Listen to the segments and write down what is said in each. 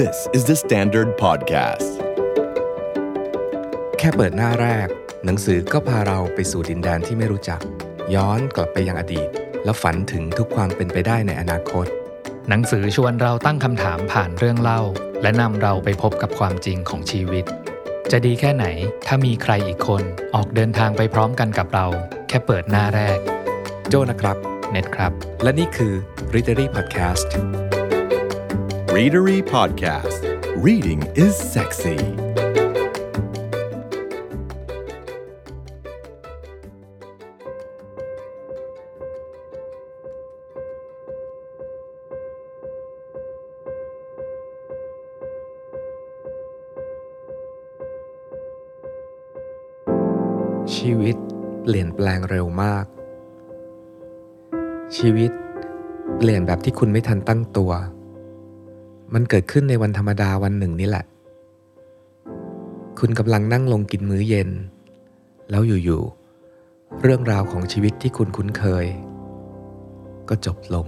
This is the Standard Podcast แค่เปิดหน้าแรก หนังสือก็พาเราไปสู่ดินแดนที่ไม่รู้จัก ย้อนกลับไปยังอดีต แล้วฝันถึงทุกความเป็นไปได้ในอนาคต หนังสือชวนเราตั้งคำถามผ่านเรื่องเล่า และนำเราไปพบกับความจริงของชีวิต จะดีแค่ไหนถ้ามีใครอีกคนออกเดินทางไปพร้อมกันกับเรา แค่เปิดหน้าแรก โจนะครับ เน็ตครับ และนี่คือ Readery Podcast Readery Podcast Reading is sexy ชีวิตเปลี่ยนแปลงเร็วมาก ชีวิตเปลี่ยนแบบที่คุณไม่ทันตั้งตัว มันเกิดขึ้นในวันธรรมดาวันหนึ่งนี่แหละ คุณกำลังนั่งลงกินมื้อเย็น แล้วอยู่ๆ เรื่องราวของชีวิตที่คุณคุ้นเคย ก็จบลง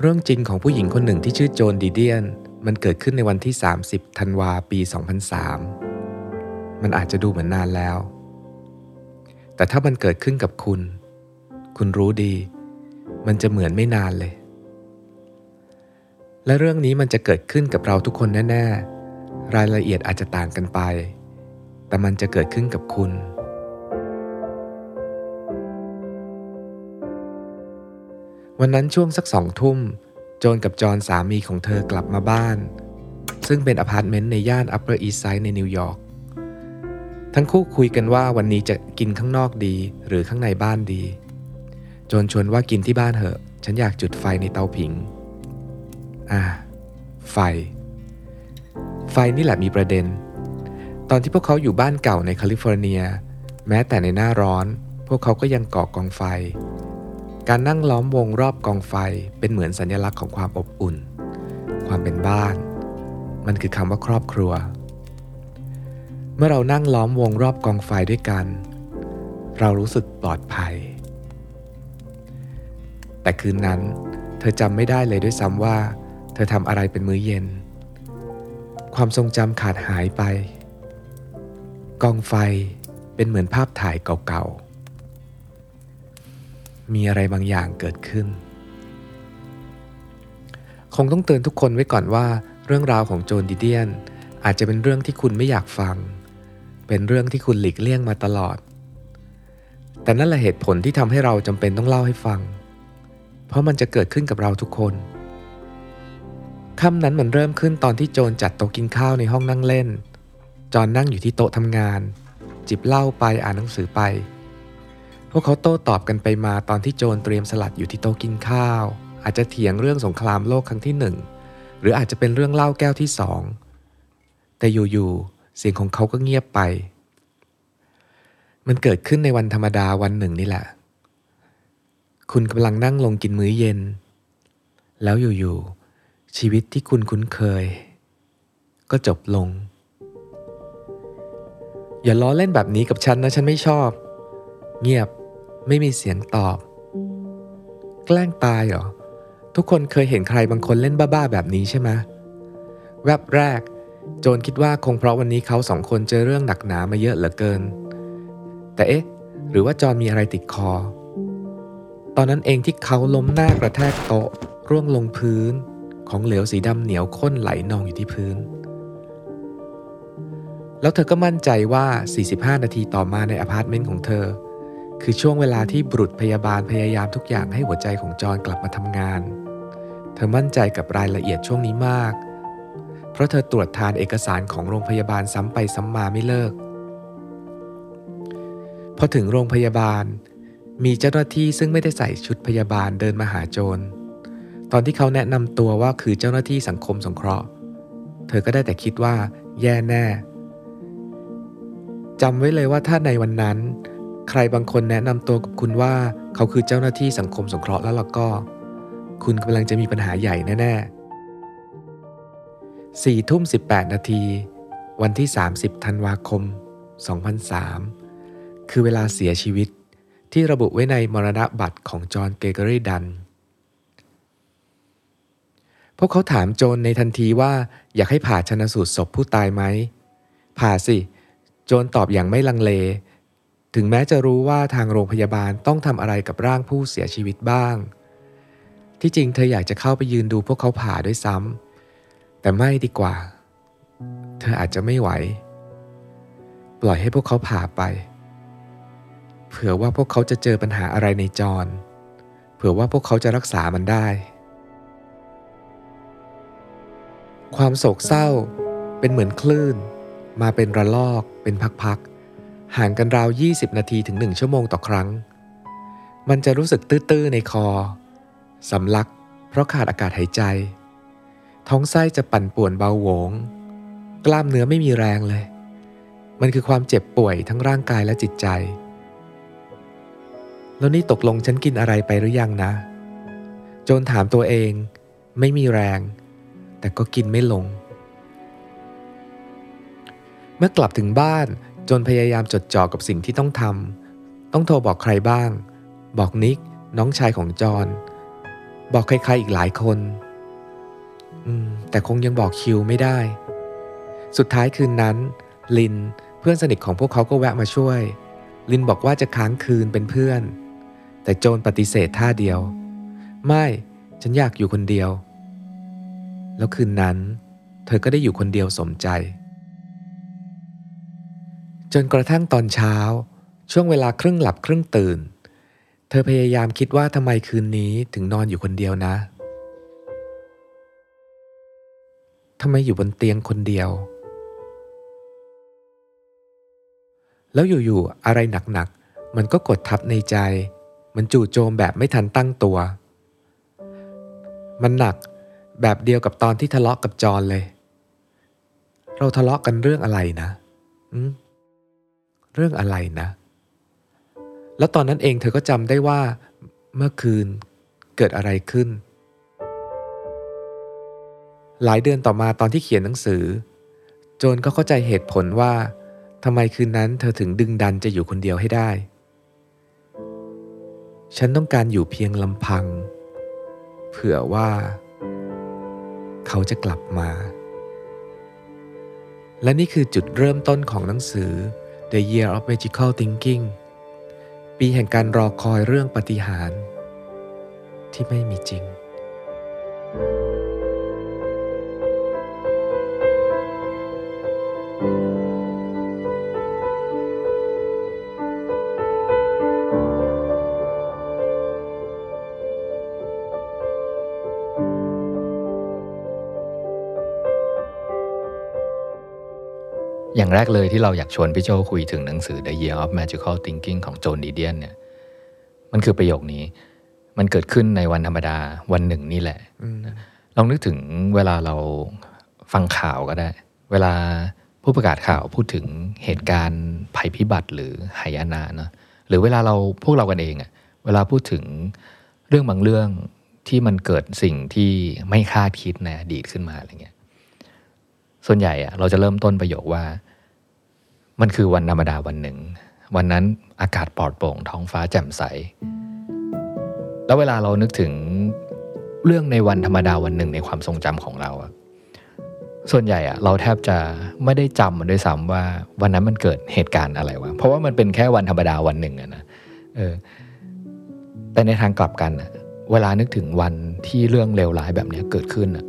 เรื่องจริงของผู้หญิงคนหนึ่งที่ชื่อโจนดีเดียน มันเกิดขึ้นในวันที่ 30 ธันวาปี 2003 มันอาจจะดูเหมือนนานแล้ว แต่ถ้ามันเกิดขึ้นกับคุณ คุณรู้ดี มันจะเหมือนไม่นานเลย และเรื่องนี้มันจะเกิดขึ้นกับเราทุกคนแน่ๆ รายละเอียดอาจจะต่างกันไป แต่มันจะเกิดขึ้นกับคุณ วันนั้นช่วงสักสองทุ่ม โจนกับจอห์นสามีของเธอกลับมาบ้าน ซึ่งเป็นอพาร์ตเมนต์ในย่าน Upper East Side ในนิวยอร์ก ทั้งคู่คุยกันว่าวันนี้จะกินข้างนอกดีหรือข้างในบ้านดีโจนชวนว่ากินที่บ้านเหอะ ฉันอยากจุดไฟในเตาผิง อ่า ไฟ ไฟนี่แหละมีประเด็น ตอนที่พวกเขาอยู่บ้านเก่าในแคลิฟอร์เนีย แม้แต่ในหน้าร้อน พวกเขาก็ยังก่อกองไฟ การนั่งล้อมวงรอบกองไฟเป็นเหมือนสัญลักษณ์ของความอบอุ่น ความเป็นบ้าน มันคือคำว่าครอบครัว เมื่อเรานั่งล้อมวงรอบกองไฟด้วยกัน เรารู้สึกปลอดภัยแต่คืนนั้น เธอจำไม่ได้เลยด้วยซ้ำว่า เธอทำอะไรเป็นมื้อเย็น ความทรงจำขาดหายไป กองไฟเป็นเหมือนภาพถ่ายเก่าๆ มีอะไรบางอย่างเกิดขึ้น คงต้องเตือนทุกคนไว้ก่อนว่า เรื่องราวของโจนดิเดียน อาจจะเป็นเรื่องที่คุณไม่อยากฟัง เป็นเรื่องที่คุณหลีกเลี่ยงมาตลอด แต่นั่นแหละเหตุผลที่ทำให้เราจำเป็นต้องเล่าให้ฟัง เพราะมันจะเกิดขึ้นกับเราทุกคน ค่ำนั้นมันเริ่มขึ้นตอนที่โจนจัดโต๊ะกินข้าวในห้องนั่งเล่น จอนนั่งอยู่ที่โต๊ะทำงาน จิบเหล้าไปอ่านหนังสือไป พวกเขาโต้ตอบกันไปมาตอนที่โจนเตรียมสลัดอยู่ที่โต๊ะกินข้าว อาจจะเถียงเรื่องสงครามโลกครั้งที่หนึ่งหรืออาจจะเป็นเรื่องเล่าแก้วที่สองแต่อยู่ๆเสียงของเขาก็เงียบไป มันเกิดขึ้นในวันธรรมดาวันหนึ่งนี่แหละ คุณกำลังนั่งลงกินมื้อเย็น แล้วอยู่ๆ ชีวิตที่คุณคุ้นเคย ก็จบลง อย่าล้อเล่นแบบนี้กับฉันนะ ฉันไม่ชอบ เงียบไม่มีเสียงตอบ แกล้งตายเหรอ ทุกคนเคยเห็นใครบางคนเล่นบ้าๆแบบนี้ใช่ไหมแวบแรก โจนคิดว่าคงเพราะวันนี้เขาสองคนเจอเรื่องหนักหนามาเยอะเหลือเกิน แต่เอ๊ะ หรือว่าจอนมีอะไรติดคอ ตอนนั้นเองที่เขาล้มหน้ากระแทกโต๊ะร่วงลงพื้น ของเหลวสีดำเหนียวข้นไหลนองอยู่ที่พื้น แล้วเธอก็มั่นใจว่า 45 นาทีต่อมาในอพาร์ตเมนต์ของเธอ คือช่วงเวลาที่บุรุษพยาบาลพยายามทุกอย่างให้หัวใจของจอนกลับมาทำงาน เธอมั่นใจกับรายละเอียดช่วงนี้มาก เพราะเธอตรวจทานเอกสารของโรงพยาบาลซ้ำไปซ้ำมาไม่เลิก พอถึงโรงพยาบาลมีเจ้าหน้าที่ซึ่งไม่ได้ใส่ชุดพยาบาลเดินมาหาโจร ตอนที่เขาแนะนำตัวว่าคือเจ้าหน้าที่สังคมสงเคราะห์ เธอก็ได้แต่คิดว่า แย่แน่จำไว้เลยว่าถ้าในวันนั้น ใครบางคนแนะนำตัวกับคุณว่า เขาคือเจ้าหน้าที่สังคมสงเคราะห์แล้วล่ะก็ คุณกำลังจะมีปัญหาใหญ่แน่ๆสี่ทุ่มสิบแปดนาที วันที่ 30 ธันวาคม 2003 คือเวลาเสียชีวิตที่ระบุไว้ในมรณะบัตรของจอห์นเกเกอรี่ดัน พวกเขาถามโจนในทันทีว่าอยากให้ผ่าชนะสูตรศพผู้ตายไหม ผ่าสิ โจนตอบอย่างไม่ลังเล ถึงแม้จะรู้ว่าทางโรงพยาบาลต้องทำอะไรกับร่างผู้เสียชีวิตบ้าง ที่จริงเธออยากจะเข้าไปยืนดูพวกเขาผ่าด้วยซ้ำแต่ไม่ดีกว่า เธออาจจะไม่ไหว ปล่อยให้พวกเขาผ่าไป เผื่อว่าพวกเขาจะเจอปัญหาอะไรในจร เผื่อว่าพวกเขาจะรักษามันได้ ความโศกเศร้า เป็นเหมือนคลื่น มาเป็นระลอก เป็นพักๆ ห่างกันราว 20 นาทีถึง 1 ชั่วโมงต่อครั้ง มันจะรู้สึกตื้อๆในคอ สำลัก เพราะขาดอากาศหายใจ ท้องไส้จะปั่นป่วนเบาหวง กล้ามเนื้อไม่มีแรงเลย มันคือความเจ็บป่วยทั้งร่างกายและจิตใจ แล้วนี่ตกลงฉันกินอะไรไปหรือยังนะ โจนถามตัวเอง ไม่มีแรง แต่ก็กินไม่ลง เมื่อกลับถึงบ้านจนพยายามจดจ่อกับสิ่งที่ต้องทำต้องโทรบอกใครบ้าง บอกนิกน้องชายของจอนบอกใครๆอีกหลายคนอืมแต่คงยังบอกคิวไม่ได้ สุดท้ายคืนนั้น ลินเพื่อนสนิทของพวกเขาก็แวะมาช่วย ลินบอกว่าจะค้างคืนเป็นเพื่อน แต่โจนปฏิเสธท่าเดียว ไม่ ฉันอยากอยู่คนเดียว แล้วคืนนั้น เธอก็ได้อยู่คนเดียวสมใจ จนกระทั่งตอนเช้า ช่วงเวลาครึ่งหลับครึ่งตื่น เธอพยายามคิดว่าทำไมคืนนี้ถึงนอนอยู่คนเดียวนะทำไมอยู่บนเตียงคนเดียว แล้วอยู่ๆอะไรหนักๆ มันก็กดทับในใจ มันจู่โจมแบบไม่ทันตั้งตัว มันหนัก แบบเดียวกับตอนที่ทะเลาะกับจอนเลย เราทะเลาะกันเรื่องอะไรนะอืมเรื่องอะไรนะ แล้วตอนนั้นเองเธอก็จำได้ว่าเมื่อคืนเกิดอะไรขึ้น หลายเดือนต่อมาตอนที่เขียนหนังสือ โจนก็เข้าใจเหตุผลว่าทำไมคืนนั้นเธอถึงดึงดันจะอยู่คนเดียวให้ได้ ฉันต้องการอยู่เพียงลำพัง เผื่อว่า เขาจะกลับมา และนี่คือจุดเริ่มต้นของหนังสือ The Year of Magical Thinking ปีแห่งการรอคอยเรื่องปฏิหาร ที่ไม่มีจริง อย่างแรกเลยที่เราอยากชวนพี่โจคุยถึงหนังสือ The Year of Magical Thinking ของโจนดีเดียนเนี่ยมันคือประโยคนี้ มันเกิดขึ้นในวันธรรมดาวันหนึ่งนี่แหละลองนึกถึงเวลาเราฟังข่าวก็ได้ เวลาผู้ประกาศข่าวพูดถึงเหตุการณ์ภัยพิบัติหรือหายนะเนาะหรือเวลาเราพวกเรากันเองอะเวลาพูดถึงเรื่องบางเรื่องที่มันเกิดสิ่งที่ไม่คาดคิดในอดีตขึ้นมาอะไรเงี้ย ส่วนใหญ่อะเราจะเริ่มต้นประโยคว่า มันคือวันธรรมดาวันหนึ่ง วันนั้นอากาศปลอดโปร่งท้องฟ้าแจ่มใส แล้วเวลาเรานึกถึงเรื่องในวันธรรมดาวันหนึ่งในความทรงจำของเราอะส่วนใหญ่อะเราแทบจะไม่ได้จำมันด้วยซ้ำว่าวันนั้นมันเกิดเหตุการณ์อะไรวะเพราะว่ามันเป็นแค่วันธรรมดาวันหนึ่งอะนะเออแต่ในทางกลับกันอะเวลานึกถึงวันที่เรื่องเลวร้ายแบบนี้เกิดขึ้นอะ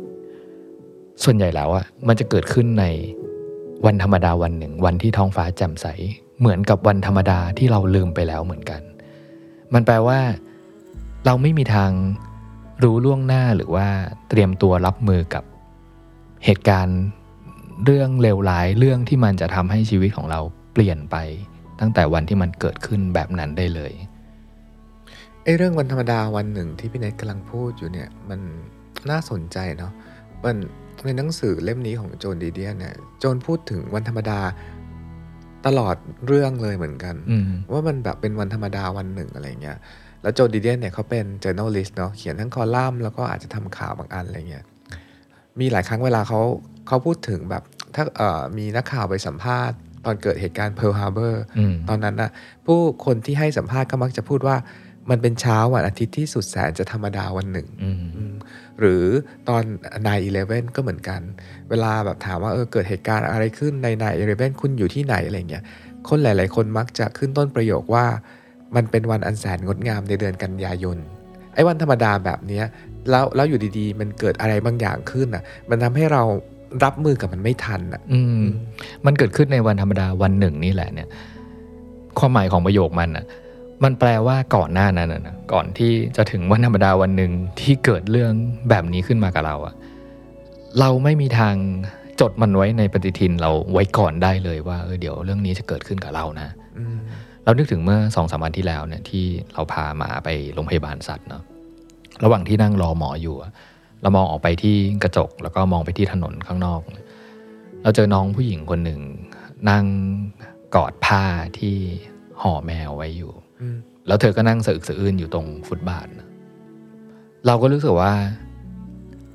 ส่วนใหญ่แล้วอะมันจะเกิดขึ้นในวันธรรมดาวันหนึ่ง วันที่ท้องฟ้าแจ่มใส เหมือนกับวันธรรมดาที่เราลืมไปแล้วเหมือนกัน มันแปลว่า เราไม่มีทางรู้ล่วงหน้าหรือว่าเตรียมตัวรับมือกับเหตุการณ์เรื่องเลวร้ายเรื่องที่มันจะทำให้ชีวิตของเราเปลี่ยนไป ตั้งแต่วันที่มันเกิดขึ้นแบบนั้นได้เลยไอ้เรื่องวันธรรมดาวันหนึ่งที่พี่เนทกำลังพูดอยู่เนี่ยมันน่าสนใจเนาะมัน ในหนังสือเล่มนี้ของโจนดีเดียนเนี่ยโจนพูดถึงวันธรรมดาตลอดเรื่องเลยเหมือนกันอืมว่ามันแบบเป็นวันธรรมดาวันหนึ่งอะไรเงี้ยแล้วโจนดีเดียนเนี่ยเขาเป็น journalist เนาะเขียนทั้งคอลัมน์แล้วก็อาจจะทำข่าวบางอันอะไรเงี้ยมีหลายครั้งเวลาเขาเขาพูดถึงแบบถ้าเอ่อมีนักข่าวไปสัมภาษณ์ ตอนเกิดเหตุการณ์ Pearl Harbor อืมตอนนั้นนะผู้คนที่ให้สัมภาษณ์ก็มักจะพูดว่า มันเป็นเช้าวันอาทิตย์ที่สุดแสนจะธรรมดาวันหนึ่งอืมอืมหรือตอนนายอีเลฟเว่นก็เหมือนกัน เวลาแบบถามว่าเออเกิดเหตุการณ์อะไรขึ้นในนายอีเลฟเว่นคุณอยู่ที่ไหนอะไรเงี้ย คนหลาย ๆ คนมักจะขึ้นต้นประโยคว่ามันเป็นวันอันแสนงดงามในเดือนกันยายน ไอ้วันธรรมดาแบบเนี้ยแล้วแล้วอยู่ดีๆ มันเกิดอะไรบางอย่างขึ้นอะ มันทำให้เรารับมือกับมันไม่ทันอะ อืม มันเกิดขึ้นในวันธรรมดาวันหนึ่งนี่แหละเนี่ย ความหมายของประโยคมันอะ มันแปลว่าก่อนหน้านั้นน่ะนะก่อนที่จะถึงวันธรรมดาวันหนึ่งที่เกิดเรื่องแบบนี้ขึ้นมากับเราอะเราไม่มีทางจดมันไว้ในปฏิทินเราไว้ก่อนได้เลยว่าเออเดี๋ยวเรื่องนี้จะเกิดขึ้นกับเรานะอืมเรานึกถึงเมื่อสองสามวันที่แล้วเนี่ยที่เราพาหมาไปโรงพยาบาลสัตว์เนาะระหว่างที่นั่งรอหมออยู่อะเรามองออกไปที่กระจกแล้วก็มองไปที่ถนนข้างนอก เราเจอน้องผู้หญิงคนหนึ่งนั่งกอดผ้าที่ห่อแมวไว้อยู่อืม แล้วเธอก็นั่งสะอึกสะอื้นอยู่ตรงฟุตบาทนะเราก็รู้สึกว่า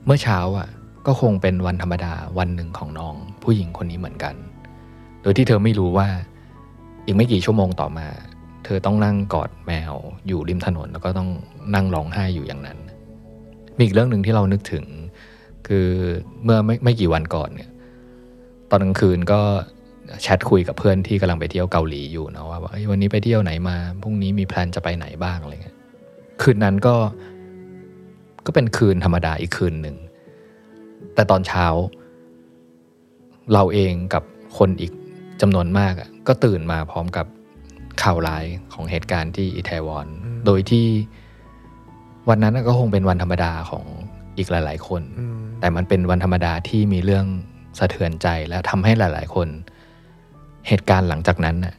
เมื่อเช้าอะ ก็คงเป็นวันธรรมดาวันหนึ่งของน้อง ผู้หญิงคนนี้เหมือนกัน โดยที่เธอไม่รู้ว่า อีกไม่กี่ชั่วโมงต่อมา เธอต้องนั่งกอดแมวอยู่ริมถนน แล้วก็ต้องนั่งร้องไห้อยู่อย่างนั้น มีอีกเรื่องหนึ่งที่เรานึกถึง คือเมื่อไม่ไม่กี่วันก่อนเนี่ย ตอนกลางคืนก็ แชทคุยกับเพื่อนที่กำลังไปเที่ยวเกาหลีอยู่เนาะว่าแบบเฮ้ยวันนี้ไปเที่ยวไหนมาพรุ่งนี้มีแพลนจะไปไหนบ้างอะไรเงี้ยคืนนั้นก็ก็เป็นคืนธรรมดาอีกคืนหนึ่ง แต่ตอนเช้า เราเองกับคนอีกจำนวนมากอะก็ตื่นมาพร้อมกับข่าวร้ายของเหตุการณ์ที่อิตาลีโดยที่วันนั้นน่ะก็คงเป็นวันธรรมดาของอีกหลาย ๆ คนอืมแต่มันเป็นวันธรรมดาที่มีเรื่องสะเทือนใจและทำให้หลาย ๆ คน เหตุการณ์หลังจากนั้นน่ะ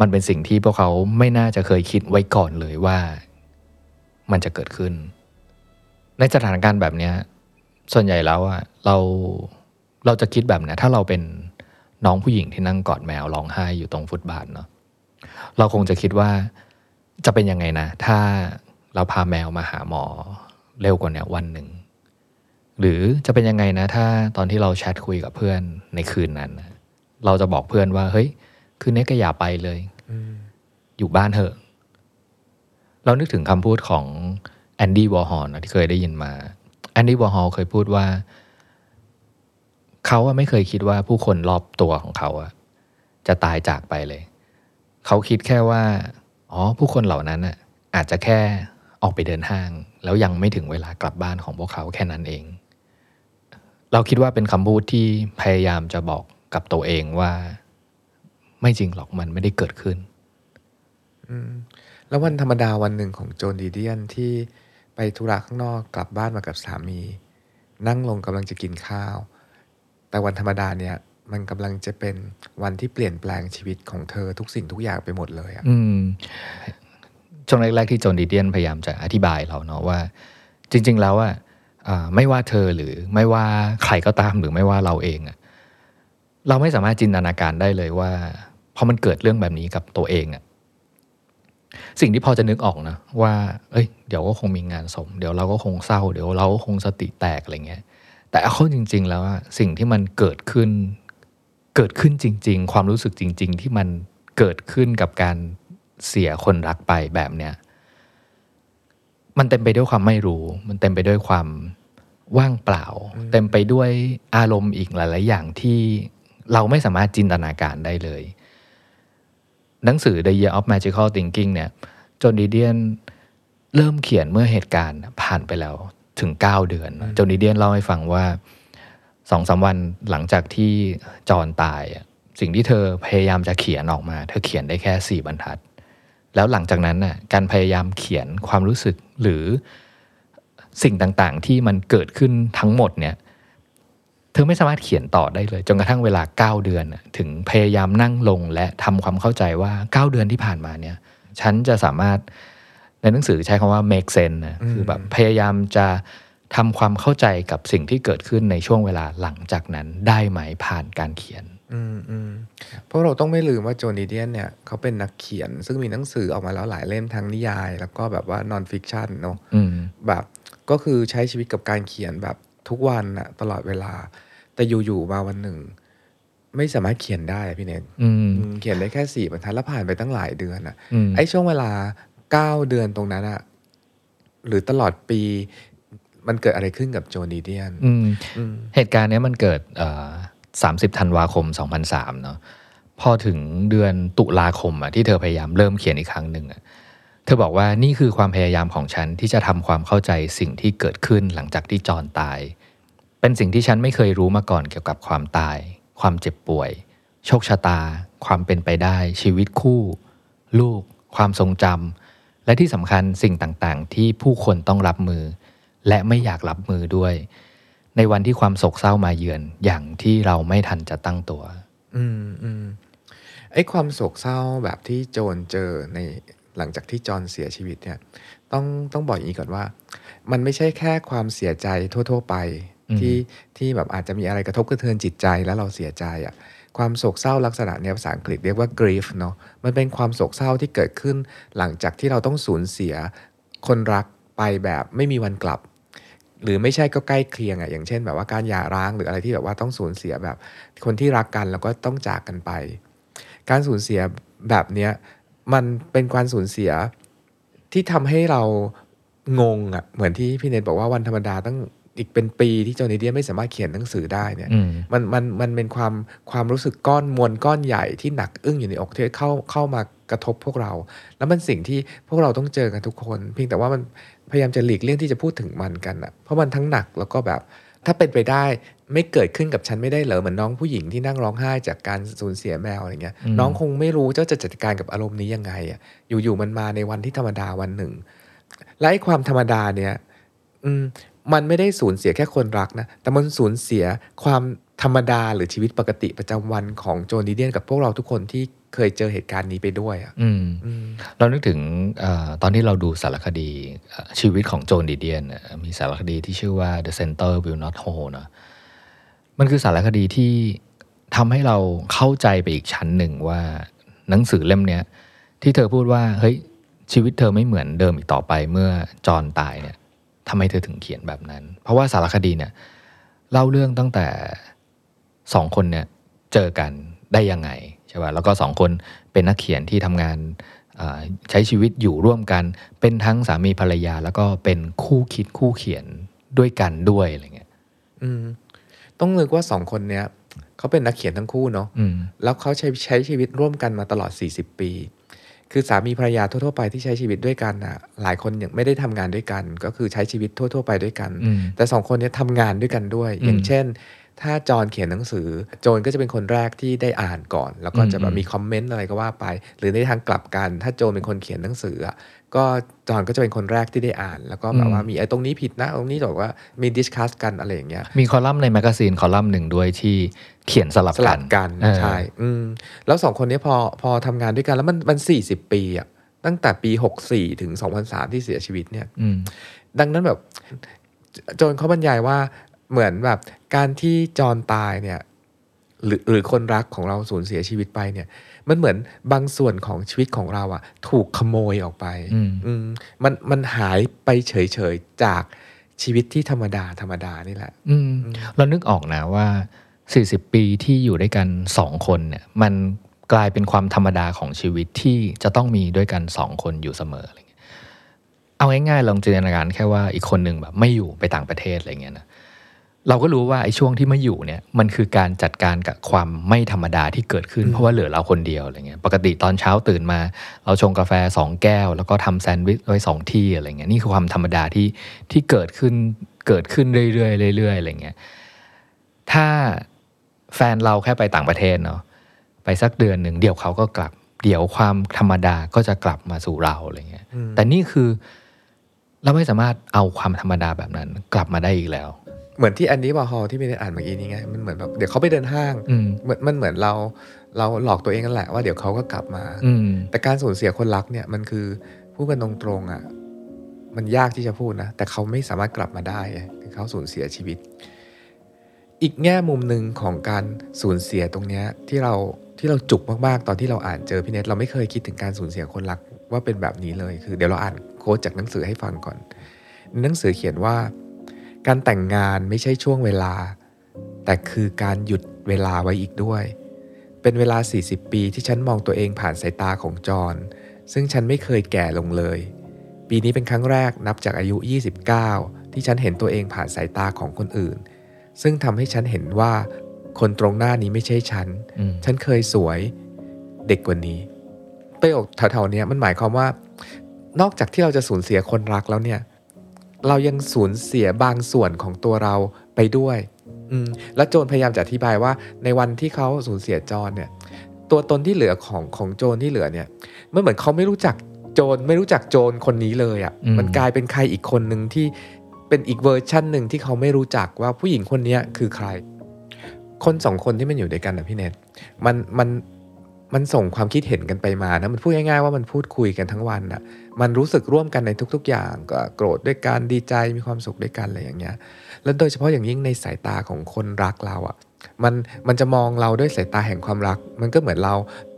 มันเป็นสิ่งที่พวกเขาไม่น่าจะเคยคิดไว้ก่อนเลยว่า มันจะเกิดขึ้น ในสถานการณ์แบบนี้ส่วนใหญ่แล้วอะเราเราจะคิดแบบนี้ถ้าเราเป็นน้องผู้หญิงที่นั่งกอดแมวร้องไห้อยู่ตรงฟุตบาทเนาะเราคงจะคิดว่าจะเป็นยังไงนะ ถ้าเราพาแมวมาหาหมอเร็วกว่านี้วันหนึ่ง หรือจะเป็นยังไงนะ ถ้าตอนที่เราแชทคุยกับเพื่อนในคืนนั้นนะ เราจะบอกเพื่อนว่า เฮ้ย คืนนี้ก็อย่าไปเลยอืมอยู่บ้านเถอะ เรานึกถึงคำพูดของแอนดี้วอร์ฮอลที่เคยได้ยินมาแอนดี้วอร์ฮอลเคยพูดว่า เขาอะไม่เคยคิดว่าผู้คนรอบตัวของเขาอะจะตายจากไปเลย เขาคิดแค่ว่า อ๋อ ผู้คนเหล่านั้นอะอาจจะแค่ออกไปเดินห้าง แล้วยังไม่ถึงเวลากลับบ้านของพวกเขาแค่นั้นเอง เราคิดว่าเป็นคำพูดที่พยายามจะบอก กับตัวเองว่า ไม่จริงหรอกมันไม่ได้เกิดขึ้นอืมแล้ววันธรรมดาวันหนึ่งของโจนดีเดียนที่ไปธุระข้างนอกกลับบ้านมากับสามี นั่งลงกำลังจะกินข้าว แต่วันธรรมดาเนี่ย มันกำลังจะเป็นวันที่เปลี่ยนแปลงชีวิตของเธอทุกสิ่งทุกอย่างไปหมดเลยอะอืมช่วงแรกๆที่โจนดีเดียนพยายามจะอธิบายเราเนาะว่า จริง ๆ แล้วอะอ่าไม่ว่าเธอหรือไม่ว่าใครก็ตามหรือไม่ว่าเราเองอะ เราไม่สามารถจินตนาการได้เลยว่าพอมันเกิดเรื่องแบบนี้กับตัวเองอะสิ่งที่พอจะนึกออกนะว่า เอ้ย เดี๋ยวก็คงมีงานศพเดี๋ยวเราก็คงเศร้า เดี๋ยวเราก็คงสติแตกอะไรเงี้ย แต่เอาเข้าจริง ๆ แล้วอะสิ่งที่มันเกิดขึ้น เกิดขึ้นจริง ๆ ความรู้สึกจริง ๆ ที่มันเกิดขึ้นกับการเสียคนรักไปแบบเนี้ย มันเต็มไปด้วยความไม่รู้ มันเต็มไปด้วยความว่างเปล่า เต็มไปด้วยอารมณ์อีกหลาย ๆ อย่างที่ เราไม่สามารถจินตนาการได้เลย หนังสือ The Year of Magical Thinking เนี่ยจนดีเดียนเริ่มเขียนเมื่อเหตุการณ์ผ่านไปแล้วถึง 9 เดือนจนดีเดียนเล่าให้ฟังว่าสองสามวันหลังจากที่จอห์นตายอะสิ่งที่เธอพยายามจะเขียนออกมา เธอเขียนได้แค่สี่บรรทัด แล้วหลังจากนั้นน่ะการพยายามเขียนความรู้สึกหรือสิ่งต่างๆ ที่มันเกิดขึ้นทั้งหมดเนี่ย เธอไม่สามารถเขียนต่อได้เลย จนกระทั่งเวลา 9 เดือนน่ะถึงพยายามนั่งลงและทำความเข้าใจว่า 9 เดือนที่ผ่านมาเนี่ยฉันจะสามารถในหนังสือใช้คำว่า make sense นะคือแบบพยายามจะทำความเข้าใจกับสิ่งที่เกิดขึ้นในช่วงเวลาหลังจากนั้นได้ไหมผ่านการเขียนอืมอืมเพราะเราต้องไม่ลืมว่าโจนดีเดียนเนี่ยเขาเป็นนักเขียน ซึ่งมีหนังสือออกมาแล้วหลายเล่มทั้งนิยาย แล้วก็แบบว่านอนฟิกชันเนาะอืมแบบก็คือใช้ชีวิตกับการเขียนแบบทุกวันอะตลอดเวลา แต่อยู่ๆมาวันหนึ่ง ไม่สามารถเขียนได้อะพี่เนทอืมอืมเขียนได้แค่สี่บรรทัดแล้วผ่านไปตั้งหลายเดือนอะอืมไอ้ช่วงเวลาเก้าเดือนตรงนั้นอะหรือตลอดปีมันเกิดอะไรขึ้นกับโจนีเดียนอืมอืมเหตุการณ์เนี้ยมันเกิดเอ่อ30ธันวาคม2003เนาะพอถึงเดือนตุลาคมอะที่เธอพยายามเริ่มเขียนอีกครั้งหนึ่งอะเธอบอกว่านี่คือความพยายามของฉันที่จะทำความเข้าใจสิ่งที่เกิดขึ้นหลังจากที่จอนตาย เป็นสิ่งที่ฉันไม่เคยรู้มาก่อนเกี่ยวกับความตาย ความเจ็บป่วย โชคชะตา ความเป็นไปได้ ชีวิตคู่ ลูก ความทรงจำและที่สำคัญสิ่งต่างๆ ที่ผู้คนต้องรับมือ และไม่อยากรับมือด้วย ในวันที่ความโศกเศร้ามาเยือนอย่างที่เราไม่ทันจะตั้งตัว อืมอืมไอ้ความโศกเศร้าแบบที่โจนเจอในหลังจากที่จอห์นเสียชีวิตเนี่ย ต้องต้องบอกอย่างนี้ก่อนว่า มันไม่ใช่แค่ความเสียใจทั่ว ๆ ไป ที่ที่แบบอาจจะมีอะไรกระทบกระเทือนจิตใจแล้วเราเสียใจอะ่ะความโศกเศร้าลักษณะเนี้ยภาษาอังกฤษเรียกว่า grief เนาะมันเป็นความโศกเศร้าที่เกิดขึ้นหลังจากที่เราต้องสูญเสียคนรักไปแบบไม่มีวันกลับ หรือไม่ใช่ก็ใกล้เคียงอะ่ะอย่างเช่น แบบว่าการหย่าร้างหรืออะไรที่แบบว่าต้องสูญเสียแบบคนที่รักกันแล้วก็ต้องจากกันไป การสูญเสียแบบเนี้ยมันเป็นการสูญเสียที่ทำให้เรางงอะ่ะเหมือนที่พี่เนทบอกว่าวันธรรมดาตั้ง อีกเป็นปีที่โจนีเดียนไม่สามารถเขียนหนังสือได้เนี่ยอืมมันมันมันเป็นความความรู้สึกก้อนมวลก้อนใหญ่ที่หนักอึ้งอยู่ในอกที่เข้าเข้ามากระทบพวกเรา แล้วมันสิ่งที่พวกเราต้องเจอกันทุกคน เพียงแต่ว่ามันพยายามจะหลีกเลี่ยงที่จะพูดถึงมันกันอะเพราะมันทั้งหนักแล้วก็แบบ ถ้าเป็นไปได้ไม่เกิดขึ้นกับฉันไม่ได้เหรอเหมือนน้องผู้หญิงที่นั่งร้องไห้จากการสูญเสียแมวอะไรเงี้ยอืมน้องคงไม่รู้เจ้าจะจัดการกับอารมณ์นี้ยังไงอะอยู่ๆมันมาในวันที่ธรรมดาวันหนึ่งและไอ้ความธรรมดาเนี่ย อืม มันไม่ได้สูญเสียแค่คนรักนะ แต่มันสูญเสียความธรรมดาหรือชีวิตปกติประจำวันของโจนีเดียนกับพวกเราทุกคนที่เคยเจอเหตุการณ์นี้ไปด้วยอะอืมอืมเรานึกถึงเออตอนที่เราดูสารคดีเอ่อชีวิตของโจนดีเดียนน่ะมีสารคดีที่ชื่อว่า The Center Will Not Hold เนอะมันคือสารคดีที่ทำให้เราเข้าใจไปอีกชั้นหนึ่งว่าหนังสือเล่มเนี้ยที่เธอพูดว่าเฮ้ยชีวิตเธอไม่เหมือนเดิมอีกต่อไปเมื่อจอห์นตายเนี่ย ทำไมเธอถึงเขียนแบบนั้น เพราะว่าสารคดีเนี่ยเล่าเรื่องตั้งแต่สองคนเนี่ยเจอกันได้ยังไงใช่ป่ะแล้วก็สองคนเป็นนักเขียนที่ทำงานอ่าใช้ชีวิตอยู่ร่วมกัน เป็นทั้งสามีภรรยา แล้วก็เป็นคู่คิดคู่เขียนด้วยกันด้วยอะไรเงี้ยอืมต้องนึกว่าสองคนเนี้ยเขาเป็นนักเขียนทั้งคู่เนาะอืมแล้วเขาใช้ใช้ชีวิตร่วมกันมาตลอด 40 ปี คือสามีภรรยาทั่วๆไปที่ใช้ชีวิตด้วยกันอะหลายคนยังไม่ได้ทำงานด้วยกัน ก็คือใช้ชีวิตทั่ว ๆ ไปด้วยกันอืมแต่สองคนเนี้ยทำงานด้วยกันด้วยอืมอย่างเช่น ถ้าจอห์นเขียนหนังสือ โจนก็จะเป็นคนแรกที่ได้อ่านก่อน แล้วก็จะแบอืบมมีคอมเมนต์อะไรก็ว่าไป หรือในทางกลับกัน ถ้าโจนเป็นคนเขียนหนังสืออะ ก็จอห์นก็จะเป็นคนแรกที่ได้อ่าน แล้วก็แบบว่ามีไอ้ตรงนี้ผิดนะตรงนี้บอกว่ามี discuss กันอะไรอย่างเงี้ยมีคอลัมน์ใน magazine คอลัมน์หนึ่งด้วยที่เขียนสลับสกัลันบกันเออใช่อืมแล้วสองคนนี้พอพอทำงานด้วยกันแล้วมันมันสี่สิบปีอะตั้งแต่ปีหกสี่ถึงสองพันสามที่เสียชีวิตเนี่ยอืมดังนั้นแบบโจนเขาบรรยายว่าเหมือนแบบการที่จอห์นตายเนี่ยหรือหรือคนรักของเราสูญเสียชีวิตไปเนี่ย มันเหมือนบางส่วนของชีวิตของเราอะถูกขโมยออกไปอืมอืมมันมันหายไปเฉยๆ จากชีวิตที่ธรรมดาธรรมดานี่แหละอืมเรานึกออกนะว่า 40 ปีที่อยู่ด้วยกันสองคนเนี่ยมันกลายเป็นความธรรมดาของชีวิตที่จะต้องมีด้วยกันสองคนอยู่เสมออะไรเงี้ยเอาง่ายๆลองจินตนาการแค่ว่าอีกคนหนึ่งแบบไม่อยู่ไปต่างประเทศอะไรเงี้ยนะ เราก็รู้ว่าไอ้ช่วงที่ไม่อยู่เนี่ยมันคือการจัดการกับความไม่ธรรมดาที่เกิดขึ้นเพราะว่าเหลือเราคนเดียวอะไรเงี้ยปกติตอนเช้าตื่นมา เราชงกาแฟสองแก้ว แล้วก็ทำแซนด์วิชไว้สองที่อะไรเงี้ยนี่คือความธรรมดาที่ที่เกิดขึ้นเกิดขึ้นเรื่อยๆเรื่อยๆอะไรเงี้ยถ้าแฟนเราแค่ไปต่างประเทศเนาะไปสักเดือนหนึ่งเดี๋ยวเขาก็กลับ เดี๋ยวความธรรมดาก็จะกลับมาสู่เราอะไรเงี้ยอืมแต่นี่คือเราไม่สามารถเอาความธรรมดาแบบนั้นกลับมาได้อีกแล้ว เหมือนที่อันนี้บอฮอลที่ไม่ได้อ่านเมื่อกี้นี้ไงมันเหมือนแบบเดี๋ยวเขาไปเดินห้างอืมเหมือนมันเหมือนเราเราหลอกตัวเองกันแหละว่าเดี๋ยวเขาก็กลับมาอืมแต่การสูญเสียคนรักเนี่ยมันคือพูดกันตรงๆอะมันยากที่จะพูดนะ แต่เขาไม่สามารถกลับมาได้ไงคือเขาสูญเสียชีวิต อีกแง่มุมหนึ่งของการสูญเสียตรงเนี้ยที่เราที่เราจุกมากๆ ตอนที่เราอ่านเจอพี่เนทเราไม่เคยคิดถึงการสูญเสียคนรักว่าเป็นแบบนี้เลย คือเดี๋ยวเราอ่านโค้ดจากหนังสือให้ฟังก่อน หนังสือเขียนว่า การแต่งงานไม่ใช่ช่วงเวลา แต่คือการหยุดเวลาไว้อีกด้วย เป็นเวลา 40 ปีที่ฉันมองตัวเองผ่านสายตาของจอห์นซึ่งฉันไม่เคยแก่ลงเลย ปีนี้เป็นครั้งแรกนับจากอายุ 29 ที่ฉันเห็นตัวเองผ่านสายตาของคนอื่น ซึ่งทำให้ฉันเห็นว่าคนตรงหน้านี้ไม่ใช่ฉันอืมฉันเคยสวยเด็กกว่านี้ประโยคแถวๆเนี้ยมันหมายความว่า นอกจากที่เราจะสูญเสียคนรักแล้วเนี่ย เรายังสูญเสียบางส่วนของตัวเราไปด้วยอืมแล้วโจนพยายามจะอธิบายว่าในวันที่เขาสูญเสียจอนเนี่ย ตัวตนที่เหลือของของโจนที่เหลือเนี่ยมันเหมือนเขาไม่รู้จักโจนไม่รู้จักโจนคนนี้เลยอะ่ะอืมมันกลายเป็นใครอีกคนหนึ่งที่เป็นอีกเวอร์ชั่นหนึ่งที่เขาไม่รู้จักว่าผู้หญิงคนเนี้ยคือใคร คนสองคนที่มันอยู่ด้วยกันนะพี่เนทมันมันมันส่งความคิดเห็นกันไปมานะมันพูดง่ายๆว่ามันพูดคุยกันทั้งวันอะ มันรู้สึกร่วมกันในทุก ๆ อย่างก็โกรธด้วยกันดีใจมีความสุขด้วยกันอะไรอย่างเงี้ยแล้วโดยเฉพาะอย่างยิ่งในสายตาของคนรักเราอะ่ะ มันมันจะมองเราด้วยสายตาแห่งความรัก มันก็เหมือนเรา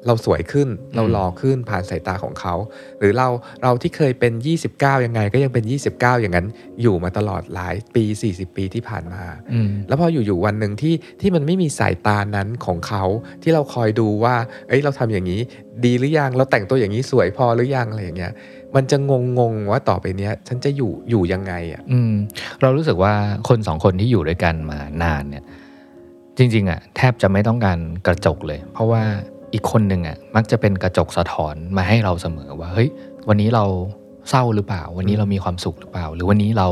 เราสวยขึ้น เราหล่อขึ้นผ่านสายตาของเขา หรือเราเราที่เคยเป็น 29 ยังไง ก็ยังเป็น 29 อย่างนั้น อยู่มาตลอดหลายปี 40 ปีที่ผ่านมาอืมแล้วพออยู่ๆวันหนึ่งที่ที่มันไม่มีสายตานั้นของเขา ที่เราคอยดูว่า เอ้ยเราทำอย่างนี้ ดีหรือยังเราแต่งตัวอย่างนี้สวยพอหรือยังอะไรอย่างเงี้ยมันจะงงงๆว่าต่อไปเนี้ย ฉันจะอยู่อยู่ยังไงอะอืมเรารู้สึกว่าคนสองคนที่อยู่ด้วยกันมานานเนี่ย จริงๆอะแทบจะไม่ต้องการกระจกเลย เพราะว่าอีกคนหนึ่งอะมักจะเป็นกระจกสะท้อนมาให้เราเสมอว่าเฮ้ยวันนี้เราเศร้าหรือเปล่า วันนี้เรามีความสุขหรือเปล่า หรือวันนี้เรา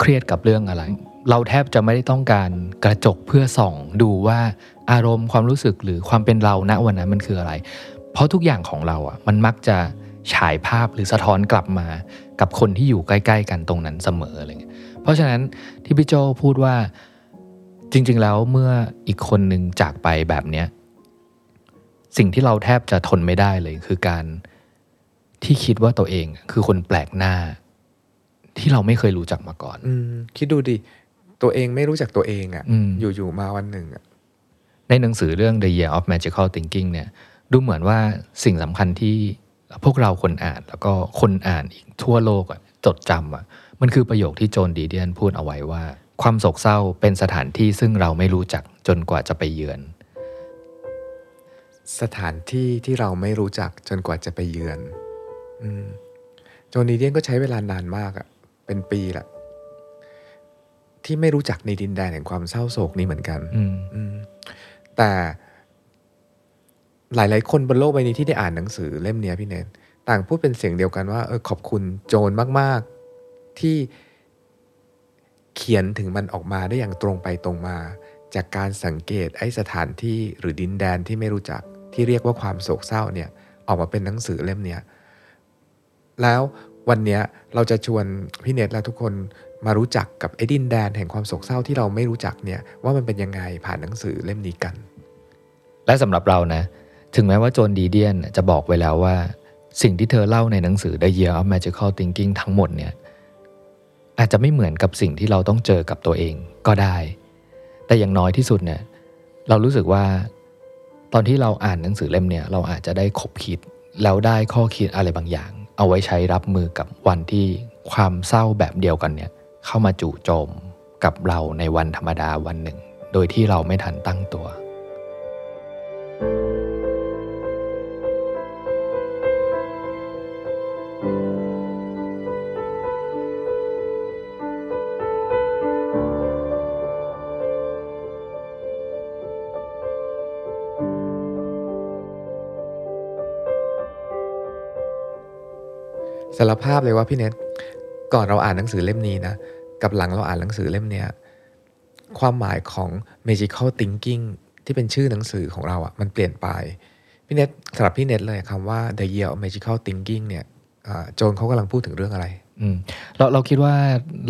เครียดกับเรื่องอะไร เราแทบจะไม่ได้ต้องการกระจกเพื่อส่อง ดูว่าอารมณ์ความรู้สึกหรือความเป็นเราณวันนั้นมันคืออะไร เพราะทุกอย่างของเราอะมันมักจะฉายภาพหรือสะท้อนกลับมากับคนที่อยู่ใกล้ ๆ กันตรงนั้นเสมออะไรเงี้ยเพราะฉะนั้นที่พี่โจพูดว่า จริง ๆ แล้วเมื่ออีกคนหนึ่งจากไปแบบเนี้ยสิ่งที่เราแทบจะทนไม่ได้เลยคือการที่คิดว่าตัวเองคือคนแปลกหน้า ที่เราไม่เคยรู้จักมาก่อน อืมคิดดูดิ ตัวเองไม่รู้จักตัวเองอะ่ะอืมอยู่ ๆ มาวันหนึ่งอะในหนังสือเรื่อง The Year of Magical Thinking เนี่ย ดูเหมือนว่าสิ่งสำคัญที่พวกเราคนอ่านแล้วก็คนอ่านอีกทั่วโลกอะจดจำอะมันคือประโยคที่โจนดีเดียนพูดเอาไว้ว่า ความโศกเศร้าเป็นสถานที่ซึ่งเราไม่รู้จักจนกว่าจะไปเยือน สถานที่ที่เราไม่รู้จักจนกว่าจะไปเยือนอืมโจนีเดียนก็ใช้เวลานานมากอะ่ะเป็นปีละที่ไม่รู้จักในดินแดนแห่งความเศร้าโศกนี้เหมือนกันอืมอืมแต่หลาย ๆ คนบนโลกใบนี้ที่ได้อ่านหนังสือเล่มเนี้ยพี่เนนต่างพูดเป็นเสียงเดียวกันว่าเออขอบคุณโจนมาก ๆ ที่ เขียนถึงมันออกมาได้อย่างตรงไปตรงมา จากการสังเกตไอ้สถานที่หรือดินแดนที่ไม่รู้จักที่เรียกว่าความโศกเศร้าเนี่ยออกมาเป็นหนังสือเล่มเนี้ยแล้ววันเนี้ยเราจะชวนพี่เนตและทุกคนมารู้จักกับไอ้ดินแดนแห่งความโศกเศร้าที่เราไม่รู้จักเนี่ยว่ามันเป็นยังไงผ่านหนังสือเล่มนี้กัน และสำหรับเรานะ ถึงแม้ว่าโจนดีเดียนจะบอกไว้แล้วว่า สิ่งที่เธอเล่าในหนังสือ The Year of Magical Thinking ทั้งหมดเนี่ย อาจจะไม่เหมือนกับสิ่งที่เราต้องเจอกับตัวเองก็ได้ แต่อย่างน้อยที่สุดเนี่ยเรารู้สึกว่า ตอนที่เราอ่านหนังสือเล่มเนี่ยเราอาจจะได้คบคิดแล้วได้ข้อคิดอะไรบางอย่าง เอาไว้ใช้รับมือกับวันที่ความเศร้าแบบเดียวกันเนี่ยเข้ามาจู่โจมกับเราในวันธรรมดาวันหนึ่ง โดยที่เราไม่ทันตั้งตัว สารภาพเลยว่าพี่เน็ตก่อนเราอ่านหนังสือเล่มนี้นะกับหลังเราอ่านหนังสือเล่มเนี้ยความหมายของ magical thinking ที่เป็นชื่อหนังสือของเราอะ่ะมันเปลี่ยนไปพี่เน็ตสำหรับพี่เน็ตเลยคำว่า the year of magical thinking เนี่ยโจนเขากำลังพูดถึงเรื่องอะไรอืมเราเราคิดว่า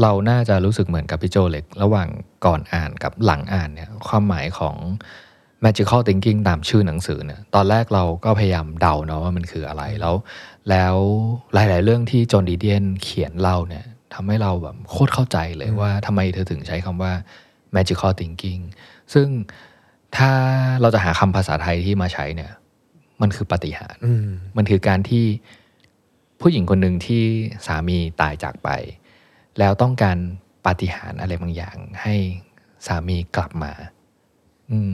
เราน่าจะรู้สึกเหมือนกับพี่โจเล็ก ระหว่างก่อนอ่านกับหลังอ่านเนี่ยความหมายของ magical thinking ตามชื่อหนังสือเนี่ยตอนแรกเราก็พยายามเดาเนาะว่ามันคืออะไรแล้ว แล้วหลาย ๆ เรื่องที่จอห์นดีเดียนเขียนเล่าเนี่ยทำให้เราแบบโคตรเข้าใจเลยว่าทำไมเธอถึงใช้คำว่า magical thinking ซึ่งถ้าเราจะหาคำภาษาไทยที่มาใช้เนี่ย มันคือปาฏิหารย์อืมมันคือการที่ผู้หญิงคนหนึ่งที่สามีตายจากไป แล้วต้องการปาฏิหาริย์อะไรบางอย่างให้สามีกลับมา อืม